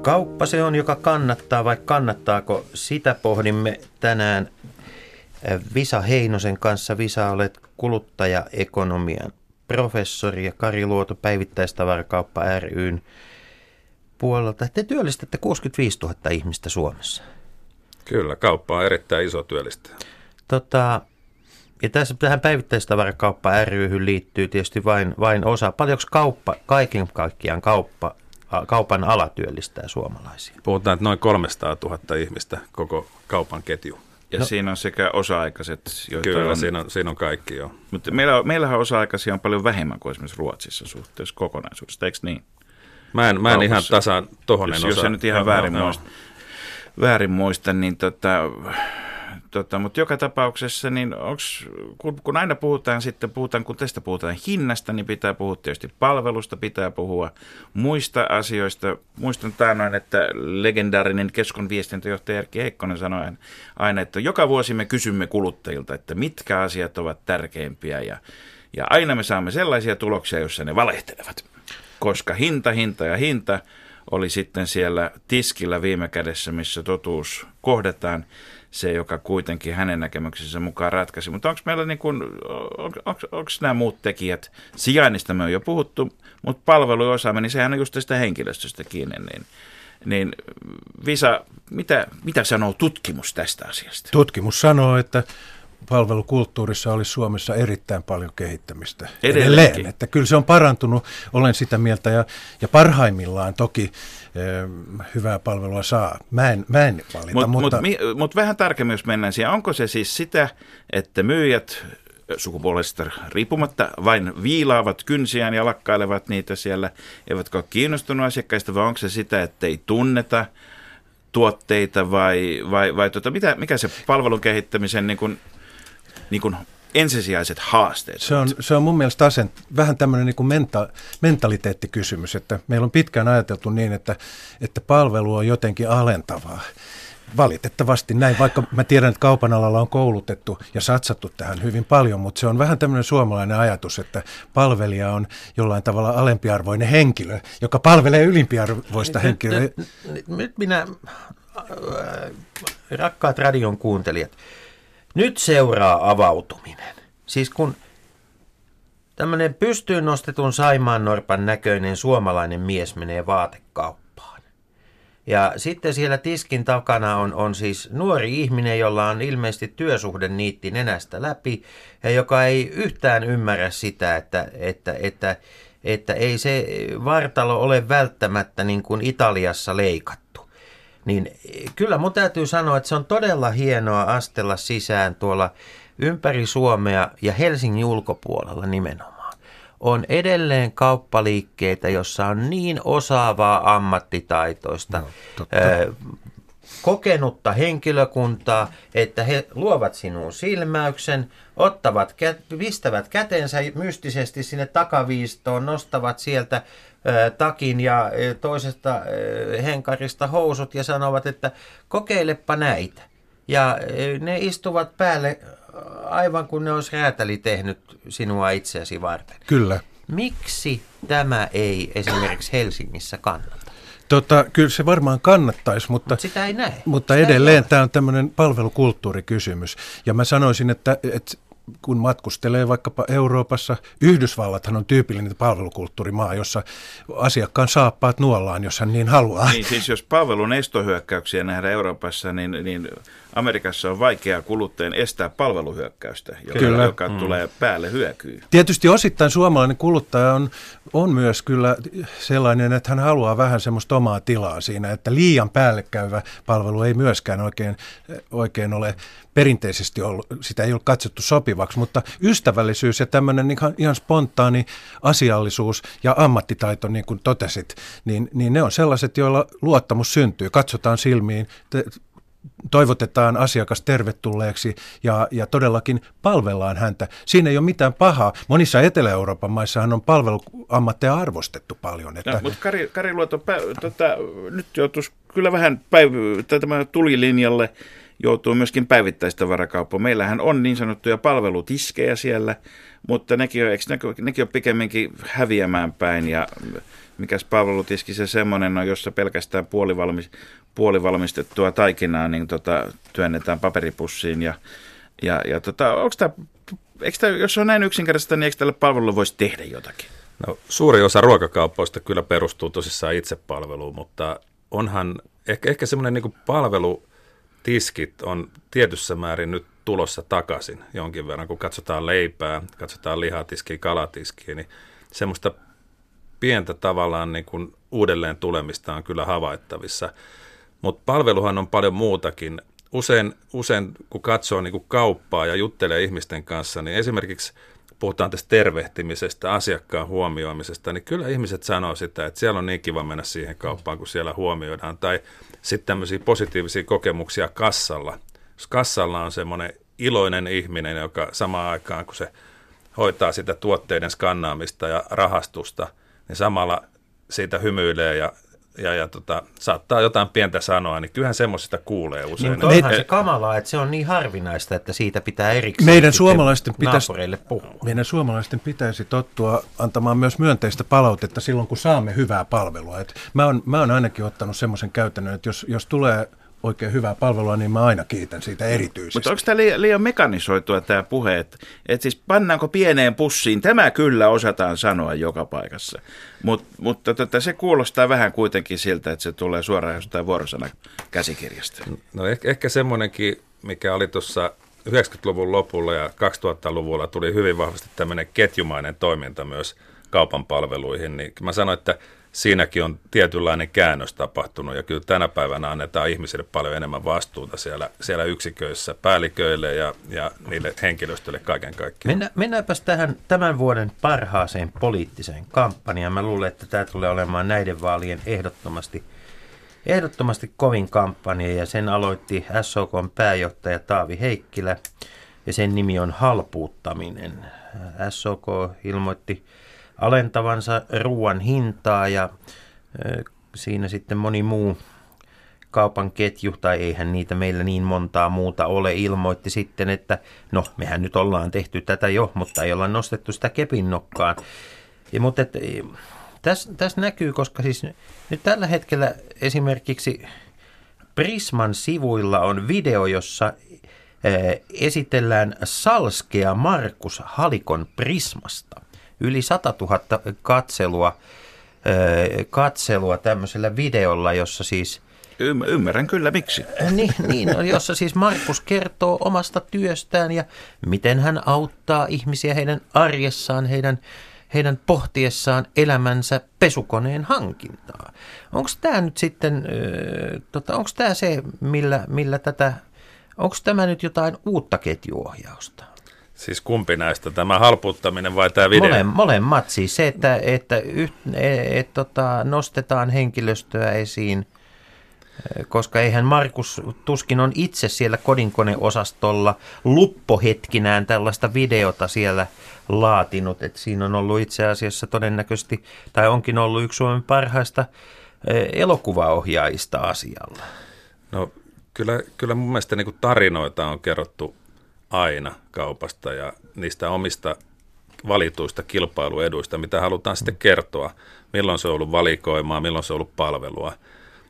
Kauppa se on, joka kannattaa, vai kannattaako, sitä pohdimme tänään Visa Heinosen kanssa. Visa, olet kuluttajaekonomian professori ja Kari Luoto päivittäistavarakauppa ryn puolelta. Te työllistätte 65 000 ihmistä Suomessa. Kyllä, kauppa on erittäin iso työllistäjä. Tota, ja tässä tähän päivittäistavarakauppa ryhyn liittyy tietysti vain, vain osa. Paljonko kauppa, kaiken kaikkiaan kauppa, kaupan ala työllistää suomalaisia? Puhutaan, että noin 300 000 ihmistä koko kaupan ketju. Ja no. siinä on sekä osa-aikaiset, joita Kyllä, on... siinä on, siinä on kaikki jo. Mutta meillä, meillähän osa-aikaisia on paljon vähemmän kuin esimerkiksi Ruotsissa suhteessa kokonaisuudesta, eikö niin? Mä en, mä en ihan tasan tohonen Jos, osa. jos en nyt ihan Joo, väärin, joo, muista, väärin muista, niin tota, tota, mutta joka tapauksessa, niin onks, kun, kun aina puhutaan sitten, puhutaan, kun tästä puhutaan hinnasta, niin pitää puhua tietysti palvelusta, pitää puhua muista asioista. Muistan taannoin, että legendaarinen keskon viestintäjohtaja Erkki Heikkonen sanoi aina, että joka vuosi me kysymme kuluttajilta, että mitkä asiat ovat tärkeimpiä ja, ja aina me saamme sellaisia tuloksia, joissa ne valehtelevat. Koska hinta, hinta ja hinta oli sitten siellä tiskillä viime kädessä, missä totuus kohdataan, se, joka kuitenkin hänen näkemyksensä mukaan ratkaisi. Mutta onko meillä niin kuin, onko nämä muut tekijät, sijainnista me on jo puhuttu, mutta palveluosaaminen, niin sehän on just sitä henkilöstöstä kiinni, niin, niin Visa, mitä, mitä sanoo tutkimus tästä asiasta? Tutkimus sanoo, että palvelukulttuurissa olisi Suomessa erittäin paljon kehittämistä Edelleenkin. edelleen. Että kyllä se on parantunut, olen sitä mieltä, ja, ja parhaimmillaan toki eh, hyvää palvelua saa. Mä en, mä en valita, Mutta mut, mutta... mut, mi- mut vähän tarkemmin, jos mennään siihen, onko se siis sitä, että myyjät sukupuolesta riippumatta vain viilaavat kynsiään ja lakkailevat niitä siellä, eivätkä ole kiinnostunut asiakkaista, vai onko se sitä, että ei tunneta tuotteita vai, vai, vai tota, mitä, mikä se palvelun kehittämisen niin kuin, niin kuin ensisijaiset haasteet Se on, se on mun mielestä asent, vähän tämmöinen niin kuin menta, mentaliteettikysymys, että meillä on pitkään ajateltu niin, että, että palvelu on jotenkin alentavaa. Valitettavasti näin, vaikka mä tiedän, että kaupan alalla on koulutettu ja satsattu tähän hyvin paljon, mutta se on vähän tämmöinen suomalainen ajatus, että palvelija on jollain tavalla alempiarvoinen henkilö, joka palvelee ylimpiarvoista henkilöä. Nyt, nyt, nyt minä, äh, rakkaat radion kuuntelijat, nyt seuraa avautuminen. Siis kun tämmöinen pystyyn nostetun Saimaan Norpan näköinen suomalainen mies menee vaatekauppaan. Ja sitten siellä tiskin takana on, on siis nuori ihminen, jolla on ilmeisesti työsuhde niitti nenästä läpi ja joka ei yhtään ymmärrä sitä, että, että, että, että ei se vartalo ole välttämättä niin kuin Italiassa leikattu. Niin kyllä mun täytyy sanoa, että se on todella hienoa astella sisään tuolla ympäri Suomea ja Helsingin ulkopuolella nimenomaan. On edelleen kauppaliikkeitä, jossa on niin osaavaa ammattitaitoista No, totta. ö, kokenutta henkilökuntaa, että he luovat sinuun silmäyksen, ottavat, pistävät kätensä mystisesti sinne takaviistoon, nostavat sieltä takin ja toisesta henkarista housut ja sanovat, että kokeilepa näitä. Ja ne istuvat päälle aivan kuin ne olisi räätäli tehnyt sinua itseäsi varten. Kyllä. Miksi tämä ei esimerkiksi Helsingissä kannata? Tota, kyllä se varmaan kannattaisi, mutta, Mut sitä ei näe. mutta Sitä ei edelleen ole. tämä on tämmöinen palvelukulttuurikysymys. Ja mä sanoisin, että, että kun matkustelee vaikkapa Euroopassa, Yhdysvallathan on tyypillinen palvelukulttuurimaa, jossa asiakkaan saappaat nuollaan, jos hän niin haluaa. Niin siis jos palvelun estohyökkäyksiä nähdään Euroopassa, niin, niin Amerikassa on vaikeaa kuluttajan estää palveluhyökkäystä, joka, Kyllä. joka mm. tulee päälle hyökyy. Tietysti osittain suomalainen kuluttaja on, on myös kyllä sellainen, että hän haluaa vähän semmoista omaa tilaa siinä, että liian päällekkäyvä palvelu ei myöskään oikein, oikein ole perinteisesti ollut, sitä ei ole katsottu sopivaksi, mutta ystävällisyys ja tämmöinen ihan, ihan spontaani asiallisuus ja ammattitaito, niin kuin totesit, niin, niin ne on sellaiset, joilla luottamus syntyy. Katsotaan silmiin, te, toivotetaan asiakas tervetulleeksi ja, ja todellakin palvellaan häntä. Siinä ei ole mitään pahaa. Monissa Etelä-Euroopan maissahan on palveluammatteja arvostettu paljon. Että, No, mutta Kari, Kari Luoto, pä, tota, nyt joutuisi kyllä vähän päiv- tämä tulilinjalle joutuu myöskin päivittäistavarakauppa. Meillähän on niin sanottuja palvelutiskejä siellä, mutta nekin on, eikö nekin, on pikemminkin häviämään päin ja mikäs palvelutiski se semmoinen on, jossa pelkästään puolivalmis, puolivalmistettua taikinaa niin tota, työnnetään paperipussiin ja, ja, ja tota, onko tämä, eikö tää, jos on näin yksinkertaista, niin eikö tälle palvelulle voisi tehdä jotakin? No, suuri osa ruokakaupoista kyllä perustuu tosissaan itsepalveluun, mutta onhan ehkä, ehkä semmoinen niin palvelutiskit on tietyssä määrin nyt tulossa takaisin jonkin verran, kun katsotaan leipää, katsotaan lihatiskiä, kalatiskiä, niin semmoista pientä tavallaan niin kuin uudelleen tulemista on kyllä havaittavissa. Mutta palveluhan on paljon muutakin. Usein, usein kun katsoo niin kuin kauppaa ja juttelee ihmisten kanssa, niin esimerkiksi puhutaan tästä tervehtimisestä, asiakkaan huomioimisesta, niin kyllä ihmiset sanoo sitä, että siellä on niin kiva mennä siihen kauppaan, kun siellä huomioidaan. Tai sitten tämmöisiä positiivisia kokemuksia kassalla. Jos kassalla on semmoinen iloinen ihminen, joka samaan aikaan, kun se hoitaa sitä tuotteiden skannaamista ja rahastusta, niin samalla siitä hymyilee ja, ja, ja tota, saattaa jotain pientä sanoa, niin kyllähän semmoisesta kuulee Niin, usein. mutta onhan se kamalaa, että se on niin harvinaista, että siitä pitää erikseen Meidän suomalaisten pitäisi, naapureille puhua. meidän suomalaisten pitäisi tottua antamaan myös myönteistä palautetta silloin, kun saamme hyvää palvelua. Et mä, oon, mä oon ainakin ottanut semmoisen käytännön, että jos, jos tulee oikein hyvää palvelua, niin mä aina kiitän siitä erityisesti. Mutta onko tämä liian, liian mekanisoitua tämä puhe, että, että siis pannaanko pieneen pussiin, tämä kyllä osataan sanoa joka paikassa. Mut, mutta tota, se kuulostaa vähän kuitenkin siltä, että se tulee suoraan jostain vuorosana käsikirjasta. No ehkä, ehkä semmoinenkin, mikä oli tuossa 90-luvun lopulla ja 2000-luvulla tuli hyvin vahvasti tämmöinen ketjumainen toiminta myös kaupan palveluihin, niin mä sanoin, että siinäkin on tietynlainen käännös tapahtunut ja kyllä tänä päivänä annetaan ihmisille paljon enemmän vastuuta siellä, siellä yksiköissä, päälliköille ja, ja niille henkilöstölle kaiken kaikkiaan. Mennä, mennäänpäs tähän tämän vuoden parhaaseen poliittiseen kampanjaan. Mä luulen, että tämä tulee olemaan näiden vaalien ehdottomasti, ehdottomasti kovin kampanja ja sen aloitti SOKn pääjohtaja Taavi Heikkilä ja sen nimi on halpuuttaminen. SOK ilmoitti alentavansa ruoan hintaa ja siinä sitten moni muu kaupan ketju, tai eihän niitä meillä niin montaa muuta ole, ilmoitti sitten, että no, mehän nyt ollaan tehty tätä jo, mutta ei olla nostettu sitä kepin nokkaan. Ja, mutta et, tässä täs näkyy, koska siis nyt tällä hetkellä esimerkiksi Prisman sivuilla on video, jossa eh, esitellään Salskea Markus Halikon Prismasta. Yli 100 000 katselua, katselua tämmöisellä videolla, jossa siis Ym- ymmärrän kyllä miksi. niin, niin, no, jossa siis Markus kertoo omasta työstään ja miten hän auttaa ihmisiä heidän arjessaan, heidän, heidän pohtiessaan elämänsä pesukoneen hankintaa. Onko tämä nyt sitten, tota, onko tämä se, millä, millä tätä, onko tämä nyt jotain uutta ketjuohjausta? Siis kumpi näistä, tämä halpuuttaminen vai tämä video? Mole, molemmat siis se, että, että yht, et, et, tota, nostetaan henkilöstöä esiin koska eihän Markus tuskin on itse siellä kodinkoneosastolla luppohetkinään tällaista videota siellä laatinut. Et siinä on ollut itse asiassa todennäköisesti, tai onkin ollut yksi Suomen parhaista eh, elokuvaohjaajista asialla. No kyllä, kyllä mun mielestä niin tarinoita on kerrottu aina kaupasta ja niistä omista valituista kilpailueduista, mitä halutaan sitten kertoa, milloin se on ollut valikoimaa, milloin se on ollut palvelua.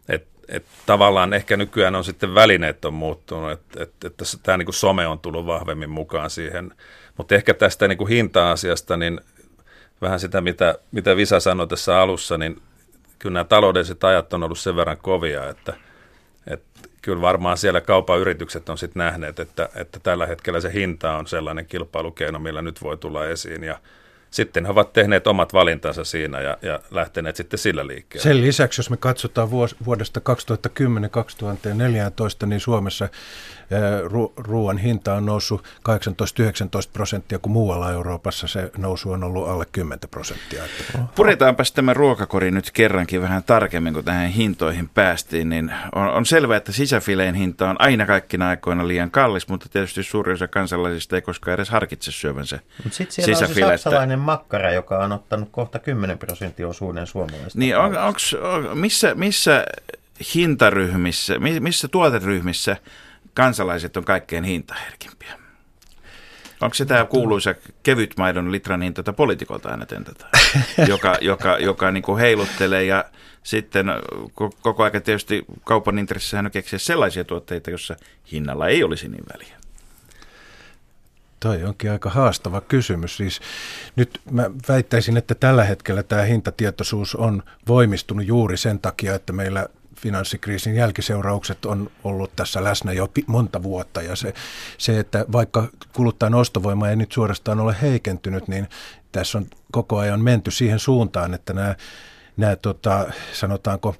Et, et tavallaan ehkä nykyään on sitten välineet on muuttunut, että et, et tämä niin some on tullut vahvemmin mukaan siihen. Mutta ehkä tästä niin hinta-asiasta, niin vähän sitä, mitä, mitä Visa sanoi tässä alussa, niin kyllä nämä taloudelliset ajat on ollut sen verran kovia, että, että kyllä varmaan siellä kaupan yritykset on sitten nähneet, että, että tällä hetkellä se hinta on sellainen kilpailukeino, millä nyt voi tulla esiin ja sitten he ovat tehneet omat valintansa siinä ja, ja lähteneet sitten sillä liikkeelle. Sen lisäksi, jos me katsotaan vuodesta 2010-2014, niin Suomessa ruoan hinta on noussut 18-19 prosenttia, kun muualla Euroopassa se nousu on ollut alle 10 prosenttia. Puretaanpas tämä ruokakori nyt kerrankin vähän tarkemmin, kun tähän hintoihin päästiin. Niin on, on selvää, että sisäfileen hinta on aina kaikkina aikoina liian kallis, mutta tietysti suuri osa kansalaisista ei koskaan edes harkitse syövänsä Mutta sitten siellä on se saksalainen makkara, joka on ottanut kohta 10 prosenttia osuuden suomalaisista. Niin on, onks, on, missä, missä hintaryhmissä, missä tuoteryhmissä kansalaiset on kaikkein hintaherkimpiä. Onko se tämä kuuluisa kevyt maidon litran hinta, jota poliitikolta aina tentätä, joka, joka, joka niin kuin heiluttelee ja sitten koko ajan tietysti kaupan intressissä on keksiä sellaisia tuotteita, joissa hinnalla ei olisi niin väliä. Toi onkin aika haastava kysymys. Siis nyt mä väittäisin, että tällä hetkellä tämä hintatietoisuus on voimistunut juuri sen takia, että meillä finanssikriisin jälkiseuraukset on ollut tässä läsnä jo monta vuotta. Ja se, se että vaikka kuluttajan ostovoima ei nyt suorastaan ole heikentynyt, niin tässä on koko ajan menty siihen suuntaan, että nämä, nämä tota, sanotaanko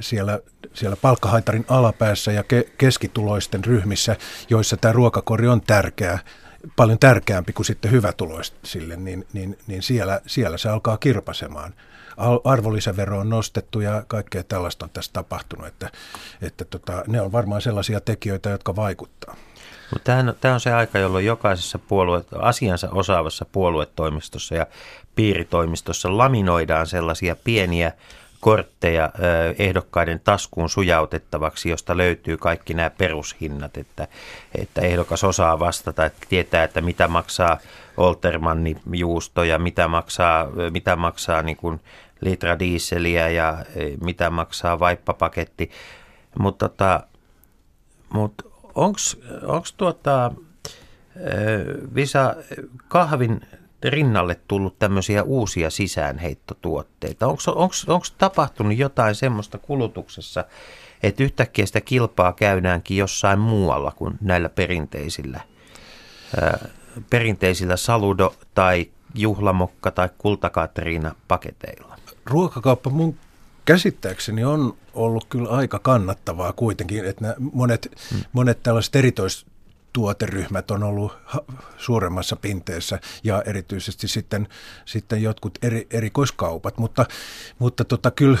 siellä, siellä palkkahaitarin alapäässä ja ke, keskituloisten ryhmissä, joissa tämä ruokakori on tärkeä, paljon tärkeämpi kuin sitten hyvätuloisille, niin, niin, niin siellä, siellä se alkaa kirpasemaan arvonlisävero on nostettu ja kaikkea tällaista on tässä tapahtunut, että, että tota, ne on varmaan sellaisia tekijöitä, jotka vaikuttaa. Tämä, on se aika, jolloin jokaisessa puolue, asiansa osaavassa puoluetoimistossa ja piiritoimistossa laminoidaan sellaisia pieniä kortteja ehdokkaiden taskuun sujautettavaksi, josta löytyy kaikki nämä perushinnat, että, että ehdokas osaa vastata, että tietää, että mitä maksaa Oltermanni juusto ja mitä maksaa, mitä maksaa niin kuin litra diiseliä ja e, mitä maksaa vaippapaketti. Mutta tota, mut onko tuota, e, Visa kahvin rinnalle tullut tämmöisiä uusia sisäänheittotuotteita? Onko tapahtunut jotain semmoista kulutuksessa, että yhtäkkiä sitä kilpaa käydäänkin jossain muualla kuin näillä perinteisillä, perinteisillä saludo- tai juhlamokka- tai kultakatriina paketeilla? Ruokakauppa mun käsittääkseni on ollut kyllä aika kannattavaa kuitenkin, että nämä monet, hmm. monet tällaiset eritois, tuoteryhmät on ollut suuremmassa pinteessä ja erityisesti sitten, sitten jotkut eri, erikoiskaupat, mutta, mutta tota, kyllä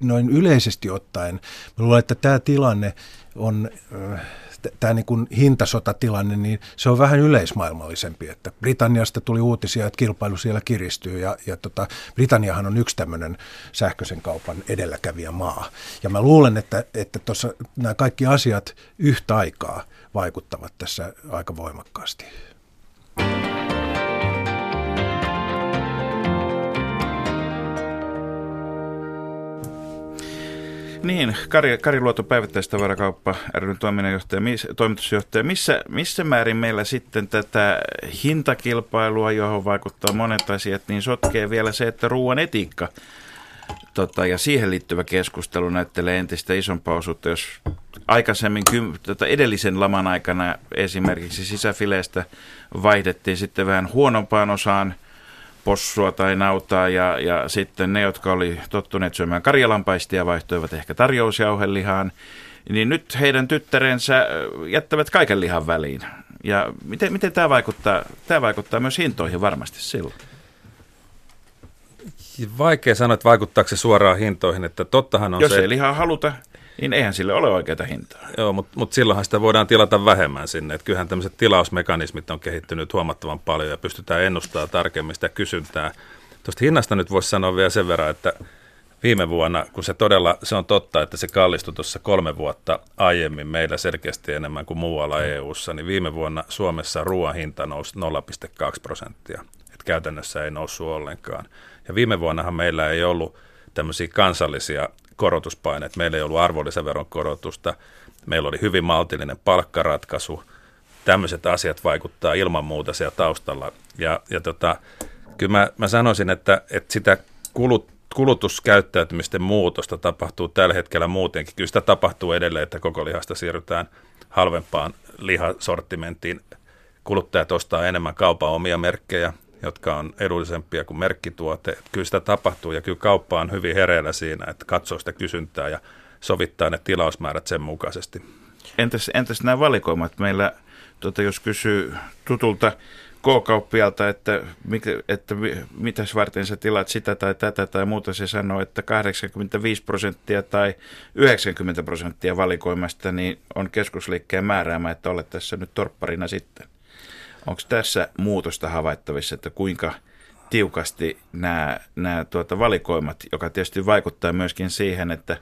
noin yleisesti ottaen, mä luulen, että tämä tilanne on, tämä niin kuin hintasotatilanne, niin se on vähän yleismaailmallisempi, että Britanniasta tuli uutisia, että kilpailu siellä kiristyy ja, ja tota, Britanniahan on yksi tämmöinen sähköisen kaupan edelläkävijä maa. Ja mä luulen, että, että tuossa nämä kaikki asiat yhtä aikaa – vaikuttavat tässä aika voimakkaasti. Niin, Kari, Kari Luoto, päivittäistavarakauppa ry toiminnanjohtaja, miss, toimitusjohtaja. Missä, missä määrin meillä sitten tätä hintakilpailua, johon vaikuttaa monet asiat, niin sotkee vielä se, että ruoan etiikka tota, ja siihen liittyvä keskustelu näyttelee entistä isompaa osuutta, jos aikaisemmin tota edellisen laman aikana esimerkiksi sisäfileestä vaihdettiin sitten vähän huonompaan osaan possua tai nautaa ja, ja sitten ne, jotka oli tottuneet syömään karjalampaistia, vaihtoivat ehkä tarjousjauhelihaan, niin nyt heidän tyttärensä jättävät kaiken lihan väliin. Ja miten, miten tämä vaikuttaa? Tämä vaikuttaa myös hintoihin varmasti silloin. Vaikea sanoa, että vaikuttaako se suoraan hintoihin, että tottahan on Jos se... ei lihaa haluta, niin eihän sille ole oikeaa hintaa. Joo, mutta mut silloinhan sitä voidaan tilata vähemmän sinne. Et kyllähän tämmöiset tilausmekanismit on kehittynyt huomattavan paljon ja pystytään ennustamaan tarkemmin sitä kysyntää. Tuosta hinnasta nyt voisi sanoa vielä sen verran, että viime vuonna, kun se todella, se on totta, että se kallistui tuossa kolme vuotta aiemmin meillä selkeästi enemmän kuin muualla EU-ssa, niin viime vuonna Suomessa ruoan hinta nousi 0,2 prosenttia. Et käytännössä ei noussut ollenkaan. Ja viime vuonnahan meillä ei ollut tämmöisiä kansallisia korotuspaineita. Meillä ei ollut arvonlisäveron korotusta, meillä oli hyvin maltillinen palkkaratkaisu. Tämmöiset asiat vaikuttaa ilman muuta siellä taustalla. Ja, ja tota, kyllä mä, mä sanoisin, että, että sitä kulut, kulutuskäyttäytymisten muutosta tapahtuu tällä hetkellä muutenkin. Kyllä sitä tapahtuu edelleen, että koko lihasta siirrytään halvempaan lihasortimenttiin. Kuluttajat ostaa enemmän kaupan omia merkkejä, jotka on edullisempia kuin merkkituote. Kyllä sitä tapahtuu ja kyllä kauppa on hyvin hereillä siinä, että katsoo sitä kysyntää ja sovittaa ne tilausmäärät sen mukaisesti. Entäs, entäs nämä valikoimat? Meillä, tuota, jos kysyy tutulta K-kauppialta, että, että mitäs varten sä tilaat sitä tai tätä tai muuta, se sanoo, että 85 prosenttia tai 90 prosenttia valikoimasta niin on keskusliikkeen määräämä, että olet tässä nyt torpparina sitten. Onko tässä muutosta havaittavissa, että kuinka tiukasti nämä, nämä tuota valikoimat, joka tietysti vaikuttaa myöskin siihen, että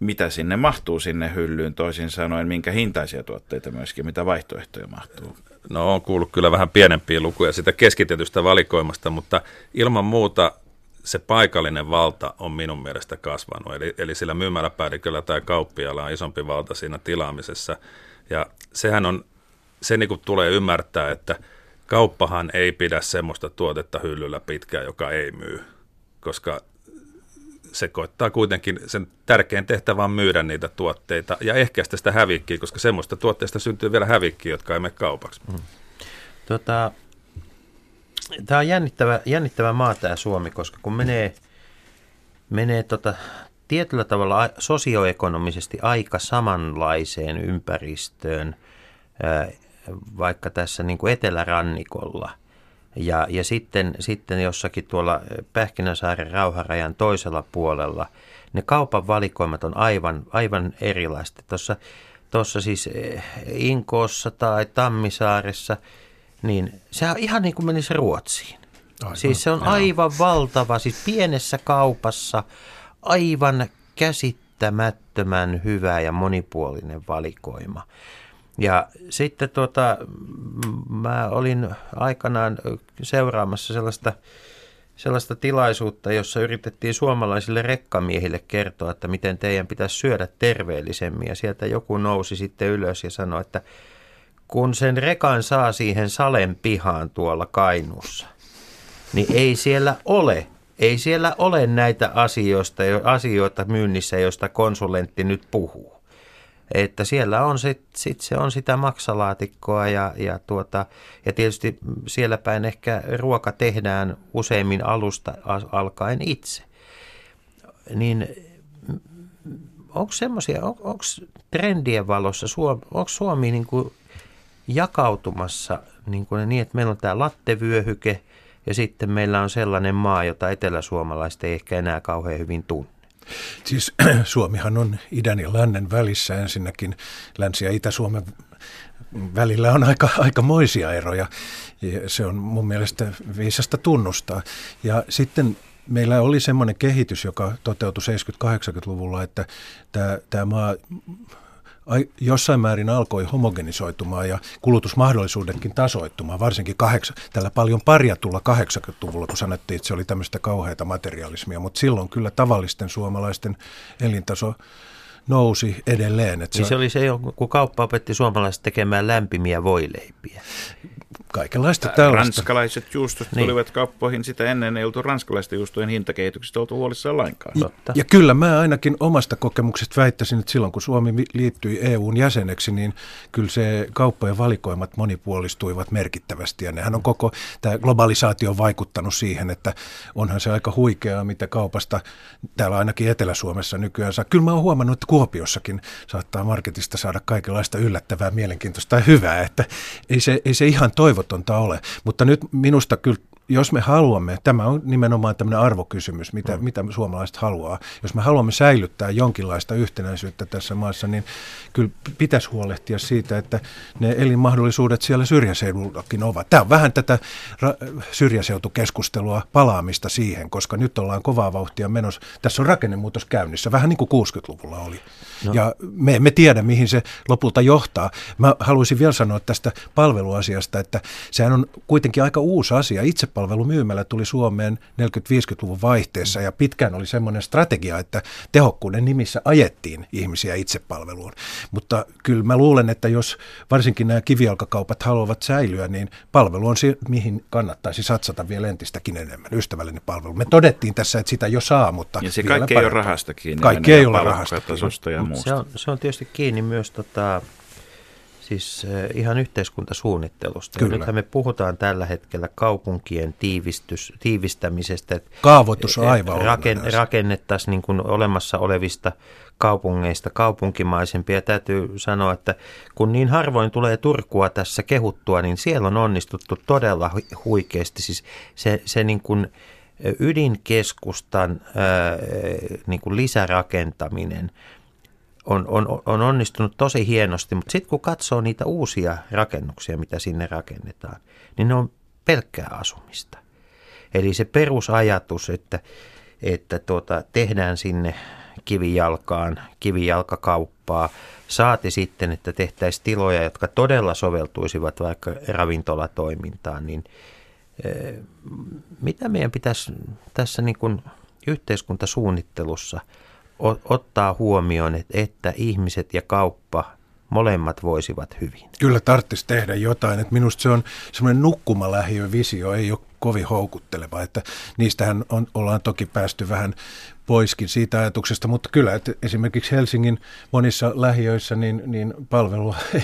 mitä sinne mahtuu sinne hyllyyn, toisin sanoen, minkä hintaisia tuotteita myöskin, mitä vaihtoehtoja mahtuu? No on kuullut kyllä vähän pienempiä lukuja sitä keskitetystä valikoimasta, mutta ilman muuta se paikallinen valta on minun mielestä kasvanut. Eli, eli sillä myymäläpäälliköllä tai kauppialla on isompi valta siinä tilaamisessa. Ja sehän on, se niin kuin tulee ymmärtää, että kauppahan ei pidä semmoista tuotetta hyllyllä pitkään, joka ei myy. Koska se koittaa kuitenkin, sen tärkein tehtävä on myydä niitä tuotteita ja ehkäistä sitä hävikkiä, koska semmoista tuotteista syntyy vielä hävikkiä, jotka ei mene kaupaksi. Mm. Tota, tämä on jännittävä, jännittävä maa tämä Suomi, koska kun menee, menee tota, tietyllä tavalla sosioekonomisesti aika samanlaiseen ympäristöön, vaikka tässä niin kuin etelärannikolla – ja, ja sitten, sitten jossakin tuolla Pähkinäsaaren rauharajan toisella puolella ne kaupan valikoimat on aivan, aivan erilaista. Tuossa, tuossa siis eh, Inkoossa tai Tammisaaressa, niin se on ihan niin kuin menisi Ruotsiin. Aivan, siis se on aivan valtava, siis pienessä kaupassa aivan käsittämättömän hyvä ja monipuolinen valikoima. Ja sitten tuota, mä olin aikanaan seuraamassa sellaista, sellaista tilaisuutta, jossa yritettiin suomalaisille rekkamiehille kertoa, että miten teidän pitäisi syödä terveellisemmin. Ja sieltä joku nousi sitten ylös ja sanoi, että kun sen rekan saa siihen Salen pihaan tuolla Kainuussa, niin ei siellä ole ei siellä ole näitä asioista, asioita myynnissä, joista konsulentti nyt puhuu. Että siellä on sit, sit se on sitä maksalaatikkoa ja, ja, tuota, ja tietysti siellä päin ehkä ruoka tehdään useimmin alusta alkaen itse. Niin onko semmoisia, on, onko trendien valossa, onko Suomi niin jakautumassa niin, kuin niin, että meillä on tämä lattevyöhyke ja sitten meillä on sellainen maa, jota eteläsuomalaiset ei ehkä enää kauhean hyvin tunne. Siis Suomihan on idän ja lännen välissä ensinnäkin. Länsi- ja Itä-Suomen välillä on aika, aika moisia eroja. Ja se on mun mielestä viisasta tunnustaa. Ja sitten meillä oli semmoinen kehitys, joka toteutui 70-80-luvulla, että tämä, maa jossain määrin alkoi homogenisoitumaan ja kulutusmahdollisuudetkin tasoittumaan, varsinkin kahdeksan, tällä paljon tulla 80-luvulla, kun sanottiin, että se oli tämmöistä kauheata materialismia, mutta silloin kyllä tavallisten suomalaisten elintaso nousi edelleen. Että niin se, se oli se, kun kauppa opetti suomalaiset tekemään lämpimiä voileipiä kaikenlaista tällaista. Ranskalaiset juustot niin. tulivat kauppoihin, sitä ennen ei oltu ranskalaisten juustojen hintakehityksestä oltu huolissaan lainkaan. Ja, ja kyllä mä ainakin omasta kokemuksesta väittäisin, että silloin kun Suomi liittyi EUn jäseneksi, niin kyllä se kauppojen valikoimat monipuolistuivat merkittävästi. Ja nehän on koko, tämä globalisaatio on vaikuttanut siihen, että onhan se aika huikeaa, mitä kaupasta täällä ainakin Etelä-Suomessa nykyään saa. Kyllä mä oon huomannut, että Kuopiossakin saattaa marketista saada kaikenlaista yllättävää, mielenkiintoista ja hyvää, että ei se, ei se ihan toivotonta ole. Mutta nyt minusta kyllä jos me haluamme, tämä on nimenomaan tämmöinen arvokysymys, mitä, mm. mitä suomalaiset haluaa, jos me haluamme säilyttää jonkinlaista yhtenäisyyttä tässä maassa, niin kyllä pitäisi huolehtia siitä, että ne elinmahdollisuudet siellä syrjäseudullakin ovat. Tämä on vähän tätä ra- syrjäseutukeskustelua palaamista siihen, koska nyt ollaan kovaa vauhtia menossa. Tässä on rakennemuutos käynnissä, vähän niin kuin 60-luvulla oli. No. Ja me emme tiedä, mihin se lopulta johtaa. Mä haluaisin vielä sanoa tästä palveluasiasta, että sehän on kuitenkin aika uusi asia. Itsepalvelumyymälä tuli Suomeen 40-50-luvun vaihteessa ja pitkään oli semmoinen strategia, että tehokkuuden nimissä ajettiin ihmisiä itsepalveluun. Mutta kyllä mä luulen, että jos varsinkin nämä kivijalkakaupat haluavat säilyä, niin palvelu on se, mihin kannattaisi satsata vielä entistäkin enemmän. Ystävällinen palvelu. Me todettiin tässä, että sitä jo saa, mutta Ja se kaikki ei ole rahasta kiinni. Kaikki ei ole rahasta kiinni. ja Se on, se on tietysti kiinni myös tota, siis eh, ihan yhteiskuntasuunnittelusta. Kyllä. Nythän me puhutaan tällä hetkellä kaupunkien tiivistys, tiivistämisestä. Kaavoitus on aivan raken, rakennettaisiin niin kuin olemassa olevista kaupungeista kaupunkimaisempia. Täytyy sanoa, että kun niin harvoin tulee Turkua tässä kehuttua, niin siellä on onnistuttu todella hu- huikeasti. Siis se, se niin kuin ydinkeskustan ää, niin kuin lisärakentaminen on, on, on onnistunut tosi hienosti, mutta sitten kun katsoo niitä uusia rakennuksia, mitä sinne rakennetaan, niin ne on pelkkää asumista. Eli se perusajatus, että, että tuota, tehdään sinne kivijalkaan, kivijalkakauppaa, saati sitten, että tehtäisiin tiloja, jotka todella soveltuisivat vaikka ravintolatoimintaan, niin mitä meidän pitäisi tässä niin kuin yhteiskuntasuunnittelussa ottaa huomioon, että, ihmiset ja kauppa molemmat voisivat hyvin? Kyllä tarvitsisi tehdä jotain. Että minusta se on semmoinen nukkumalähiövisio, ei ole kovin houkutteleva. Että niistähän on, ollaan toki päästy vähän poiskin siitä ajatuksesta, mutta kyllä, että esimerkiksi Helsingin monissa lähiöissä niin, niin palvelua, ei,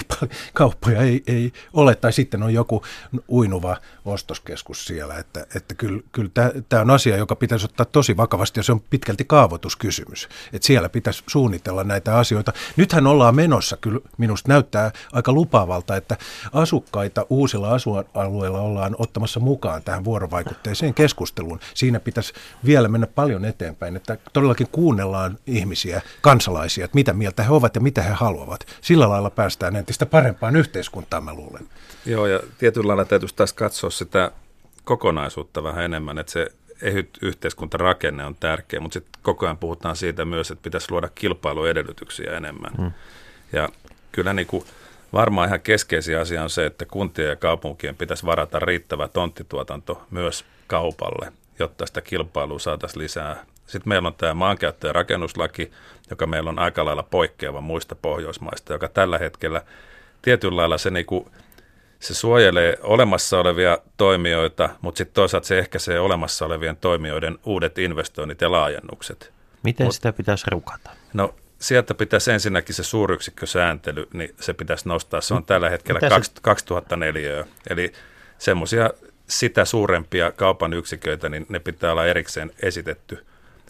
kauppoja ei, ei ole, tai sitten on joku uinuva ostoskeskus siellä, että, että kyllä, kyllä tämä on asia, joka pitäisi ottaa tosi vakavasti, ja se on pitkälti kaavoituskysymys, että siellä pitäisi suunnitella näitä asioita. Nythän ollaan menossa, kyllä minusta näyttää aika lupaavalta, että asukkaita uusilla asuinalueilla ollaan ottamassa mukaan tähän vuorovaikutteiseen keskusteluun. Siinä pitäisi vielä mennä paljon eteenpäin, että todellakin kuunnellaan ihmisiä, kansalaisia, että mitä mieltä he ovat ja mitä he haluavat. Sillä lailla päästään entistä parempaan yhteiskuntaan, mä luulen. Joo, ja tietyllä lailla täytyisi taas katsoa sitä kokonaisuutta vähän enemmän, että se ehyt yhteiskuntarakenne on tärkeä, mutta sitten koko ajan puhutaan siitä myös, että pitäisi luoda kilpailuedellytyksiä enemmän. Hmm. Ja kyllä niin kuin varmaan ihan keskeisin asia on se, että kuntien ja kaupunkien pitäisi varata riittävä tonttituotanto myös kaupalle, jotta sitä kilpailua saataisiin lisää. Sitten meillä on tämä maankäyttö- ja rakennuslaki, joka meillä on aika lailla poikkeava muista Pohjoismaista, joka tällä hetkellä tietyllä lailla se, niin kuin, se suojelee olemassa olevia toimijoita, mutta sitten toisaalta se ehkäisee olemassa olevien toimijoiden uudet investoinnit ja laajennukset. Miten Mut- sitä pitäisi rukata? No sieltä pitäisi ensinnäkin se suuryksikkösääntely, niin se pitäisi nostaa. Se on tällä hetkellä Mitä se- 2 2004. Eli semmoisia sitä suurempia kaupan yksiköitä, niin ne pitää olla erikseen esitetty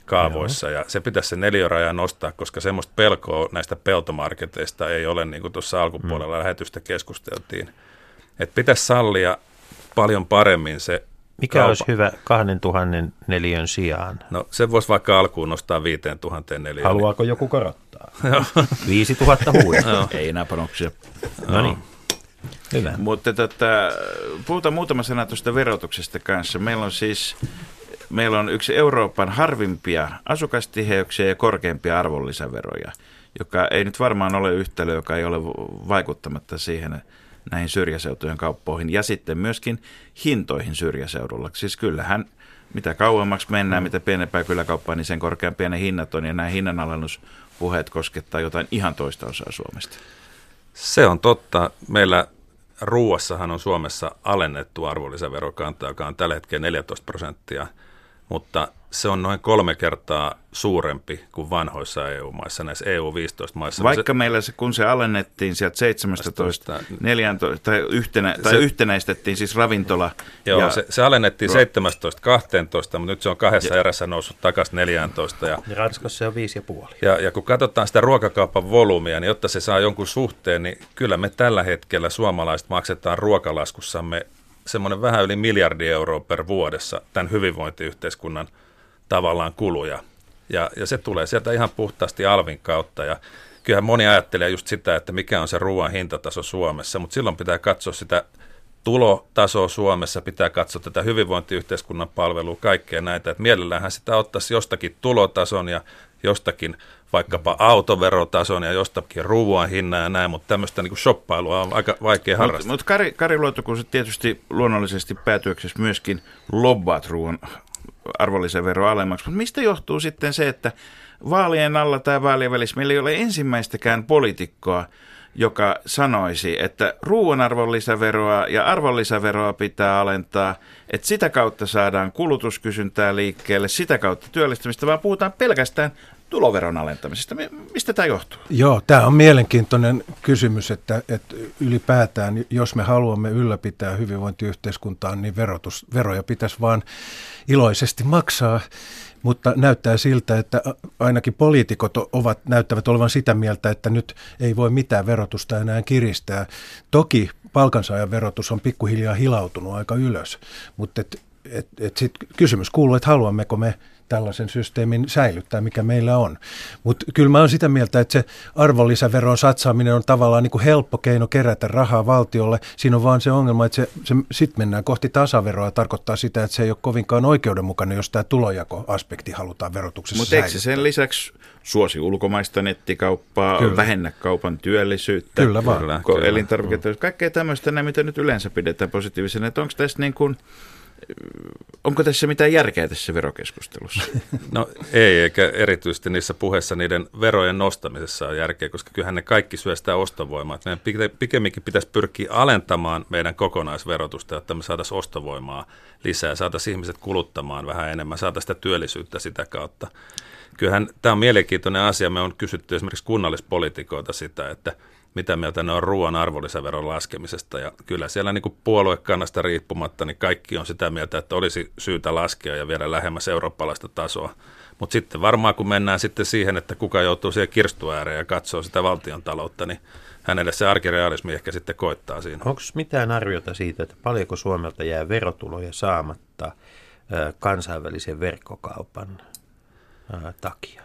kaavoissa. Ja se pitäisi se neliöraja nostaa, koska semmoista pelkoa näistä peltomarketeista ei ole, niin kuin tuossa alkupuolella mm. lähetystä keskusteltiin. Että pitäisi sallia paljon paremmin se Mikä kaupa. olisi hyvä 2000 neliön sijaan? No se voisi vaikka alkuun nostaa 5000 neliöön. Haluaako joku korottaa? 5000 huuja. Ei enää panoksia. No niin. Hyvä. Mutta tota, puhutaan muutama sana tuosta verotuksesta kanssa. Meillä on siis meillä on yksi Euroopan harvimpia asukastiheyksiä ja korkeimpia arvonlisäveroja, joka ei nyt varmaan ole yhtälö, joka ei ole vaikuttamatta siihen näihin syrjäseutujen kauppoihin ja sitten myöskin hintoihin syrjäseudulla. Siis kyllähän mitä kauemmaksi mennään, mitä pienempää kyläkauppaa, niin sen korkeampia ne hinnat on ja nämä hinnanalennuspuheet koskettaa jotain ihan toista osaa Suomesta. Se on totta. Meillä ruuassahan on Suomessa alennettu arvonlisäverokanta, joka on tällä hetkellä 14 prosenttia, mutta se on noin kolme kertaa suurempi kuin vanhoissa EU-maissa, näissä EU-15-maissa. Vaikka meillä se, kun se alennettiin sieltä 17, 14, tai, yhtenä, tai Se- yhtenäistettiin siis ravintola. Joo, ja, se, se alennettiin Ro- 17-12, mutta nyt se on kahdessa erässä noussut takaisin 14. Ja, Ja Ranskassa se on viisi ja puoli. ja, ja kun katsotaan sitä ruokakaupan volyymia, niin jotta se saa jonkun suhteen, niin kyllä me tällä hetkellä suomalaiset maksetaan ruokalaskussamme semmoinen vähän yli miljardi euroa per vuodessa tämän hyvinvointiyhteiskunnan tavallaan kuluja. Ja, ja se tulee sieltä ihan puhtaasti alvin kautta ja kyllähän moni ajattelee just sitä, että mikä on se ruoan hintataso Suomessa, mutta silloin pitää katsoa sitä tulotasoa Suomessa, pitää katsoa tätä hyvinvointiyhteiskunnan palvelua, kaikkea näitä, että mielellähän sitä ottaisi jostakin tulotason ja jostakin vaikkapa autoverotason ja jostakin ruoan hinnan ja näin, mutta tämmöistä niin shoppailua on aika vaikea harrastaa. Mutta mut Kari, Kari Luoto, kun se tietysti luonnollisesti päätyöksessä myöskin lobbaat ruoan arvonlisävero alemmaksi, mutta mistä johtuu sitten se, että vaalien alla tai vaalien välissä meillä ei ole ensimmäistäkään poliitikkoa, joka sanoisi, että ruoan arvonlisäveroa ja arvonlisäveroa pitää alentaa, että sitä kautta saadaan kulutuskysyntää liikkeelle, sitä kautta työllistymistä, vaan puhutaan pelkästään tuloveron alentamisesta. Mistä tämä johtuu? Joo, tämä on mielenkiintoinen kysymys, että, että ylipäätään, jos me haluamme ylläpitää hyvinvointiyhteiskuntaa, niin verotus, veroja pitäisi vaan iloisesti maksaa. Mutta näyttää siltä, että ainakin poliitikot ovat, näyttävät olevan sitä mieltä, että nyt ei voi mitään verotusta enää kiristää. Toki palkansaajan verotus on pikkuhiljaa hilautunut aika ylös, mutta et, et, et sit kysymys kuuluu, että haluammeko me tällaisen systeemin säilyttää, mikä meillä on. Mutta kyllä mä oon sitä mieltä, että se arvonlisäveron satsaaminen on tavallaan niin kuin helppo keino kerätä rahaa valtiolle. Siinä on vaan se ongelma, että se, se sitten mennään kohti tasaveroa ja tarkoittaa sitä, että se ei ole kovinkaan oikeudenmukainen, jos tämä tulojakoaspekti halutaan verotuksessa Mutta eikö se sen lisäksi suosi ulkomaista nettikauppaa, kyllä. vähennä kaupan työllisyyttä, kyllä vaan. Kyllä, elintarvikkeita, kaikkea tämmöistä, mitä nyt yleensä pidetään positiivisena. Että onko tässä niin kuin Onko tässä mitään järkeä tässä verokeskustelussa? No ei, eikä erityisesti niissä puheissa niiden verojen nostamisessa on järkeä, koska kyllähän ne kaikki syö sitä ostovoimaa. Meidän pikemminkin pitäisi pyrkiä alentamaan meidän kokonaisverotusta, jotta me saataisiin ostovoimaa lisää, saataisiin ihmiset kuluttamaan vähän enemmän, saataisiin sitä työllisyyttä sitä kautta. Kyllähän tämä on mielenkiintoinen asia. Me on kysytty esimerkiksi kunnallispolitikoita sitä, että – mitä mieltä ne on ruoan arvonlisäveron laskemisesta. Ja kyllä siellä niin kuin puoluekannasta riippumatta, niin kaikki on sitä mieltä, että olisi syytä laskea ja viedä lähemmäs eurooppalaista tasoa. Mutta sitten varmaan kun mennään sitten siihen, että kuka joutuu siihen kirstuääreen ja katsoo sitä valtion taloutta, niin hänelle se arkirealismi ehkä sitten koittaa siinä. Onko mitään arviota siitä, että paljonko Suomelta jää verotuloja saamatta kansainvälisen verkkokaupan takia?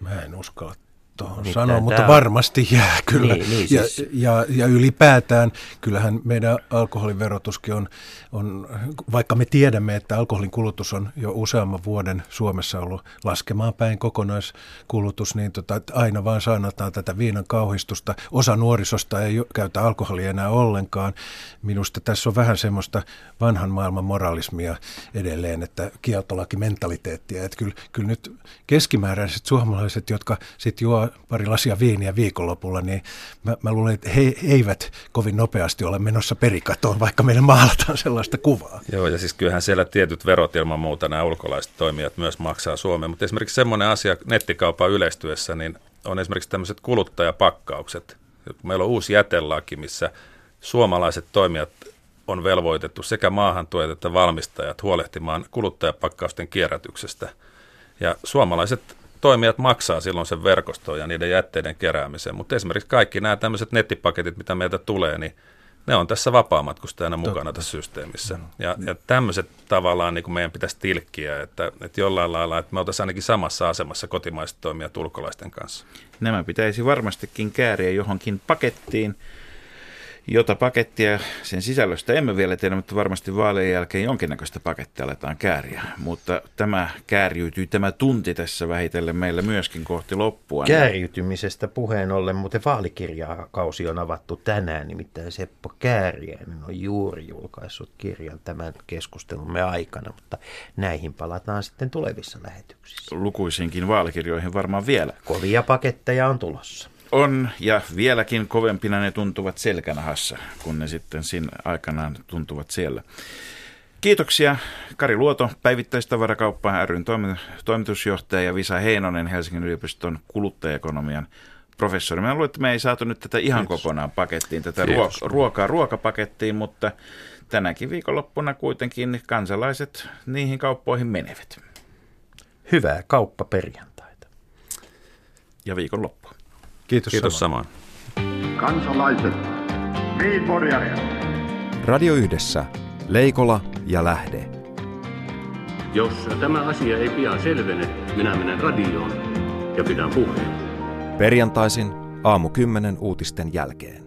Mä en uskalla tuohon niin sanoa, mutta on... varmasti jää kyllä. Niin, niin, siis... ja, ja, ja ylipäätään kyllähän meidän alkoholiverotuskin on, on, vaikka me tiedämme, että alkoholin kulutus on jo useamman vuoden Suomessa ollut laskemaan päin kokonaiskulutus, niin tota, aina vaan sanotaan tätä viinan kauhistusta. Osa nuorisosta ei käytä alkoholia enää ollenkaan. Minusta tässä on vähän semmoista vanhan maailman moralismia edelleen, että kieltolaki mentaliteettia. Että kyllä, kyllä nyt keskimääräiset suomalaiset, jotka sitten juo pari lasia viiniä viikonlopulla, niin mä, mä luulen, että he eivät kovin nopeasti ole menossa perikatoon, vaikka meille maalataan sellaista kuvaa. Joo, ja siis kyllähän siellä tietyt verot ilman muuta nämä ulkolaiset toimijat myös maksaa Suomeen, mutta esimerkiksi semmoinen asia nettikaupan yleistyessä, niin on esimerkiksi tämmöiset kuluttajapakkaukset. Meillä on uusi jätelaki, missä suomalaiset toimijat on velvoitettu sekä maahantuojat että valmistajat huolehtimaan kuluttajapakkausten kierrätyksestä. Ja suomalaiset toimijat maksaa silloin sen verkoston ja niiden jätteiden keräämisen, mutta esimerkiksi kaikki nämä tämmöiset nettipaketit, mitä meiltä tulee, niin ne on tässä vapaamatkustajana mukana Totta. tässä systeemissä. Ja, ja tämmöiset tavallaan niin kuin meidän pitäisi tilkkiä, että, että jollain lailla, että me oltaisiin ainakin samassa asemassa kotimaiset toimijat ulkolaisten kanssa. Nämä pitäisi varmastikin kääriä johonkin pakettiin, jota pakettia sen sisällöstä emme vielä tiedä, mutta varmasti vaalien jälkeen jonkinnäköistä pakettia aletaan kääriä. Mutta tämä kääriytyy, tämä tunti tässä vähitellen meillä myöskin kohti loppua. Kääriytymisestä puheen ollen, mutta vaalikirjakausi on avattu tänään, nimittäin Seppo Kääriäinen on juuri julkaissut kirjan tämän keskustelumme aikana, mutta näihin palataan sitten tulevissa lähetyksissä. Lukuisinkin vaalikirjoihin varmaan vielä. Kovia paketteja on tulossa. On, ja vieläkin kovempina ne tuntuvat selkänahassa, kun ne sitten siinä aikanaan tuntuvat siellä. Kiitoksia Kari Luoto, päivittäistavarakauppa ryn toimitusjohtaja ja Visa Heinonen, Helsingin yliopiston kuluttajaekonomian professori. Mä luulen, että me ei saatu nyt tätä ihan Kiitos. kokonaan pakettiin, tätä Kiitos. ruokaa ruokapakettiin, mutta tänäkin viikonloppuna kuitenkin kansalaiset niihin kauppoihin menevät. Hyvää kauppaperjantaita. Ja viikonloppua. Kiitos, Kiitos samoin. Kansalaiset, Radio Yhdessä, Leikola ja Lähde. Jos tämä asia ei pian selvene, minä menen radioon ja pidän puheen. Perjantaisin aamu 10 uutisten jälkeen.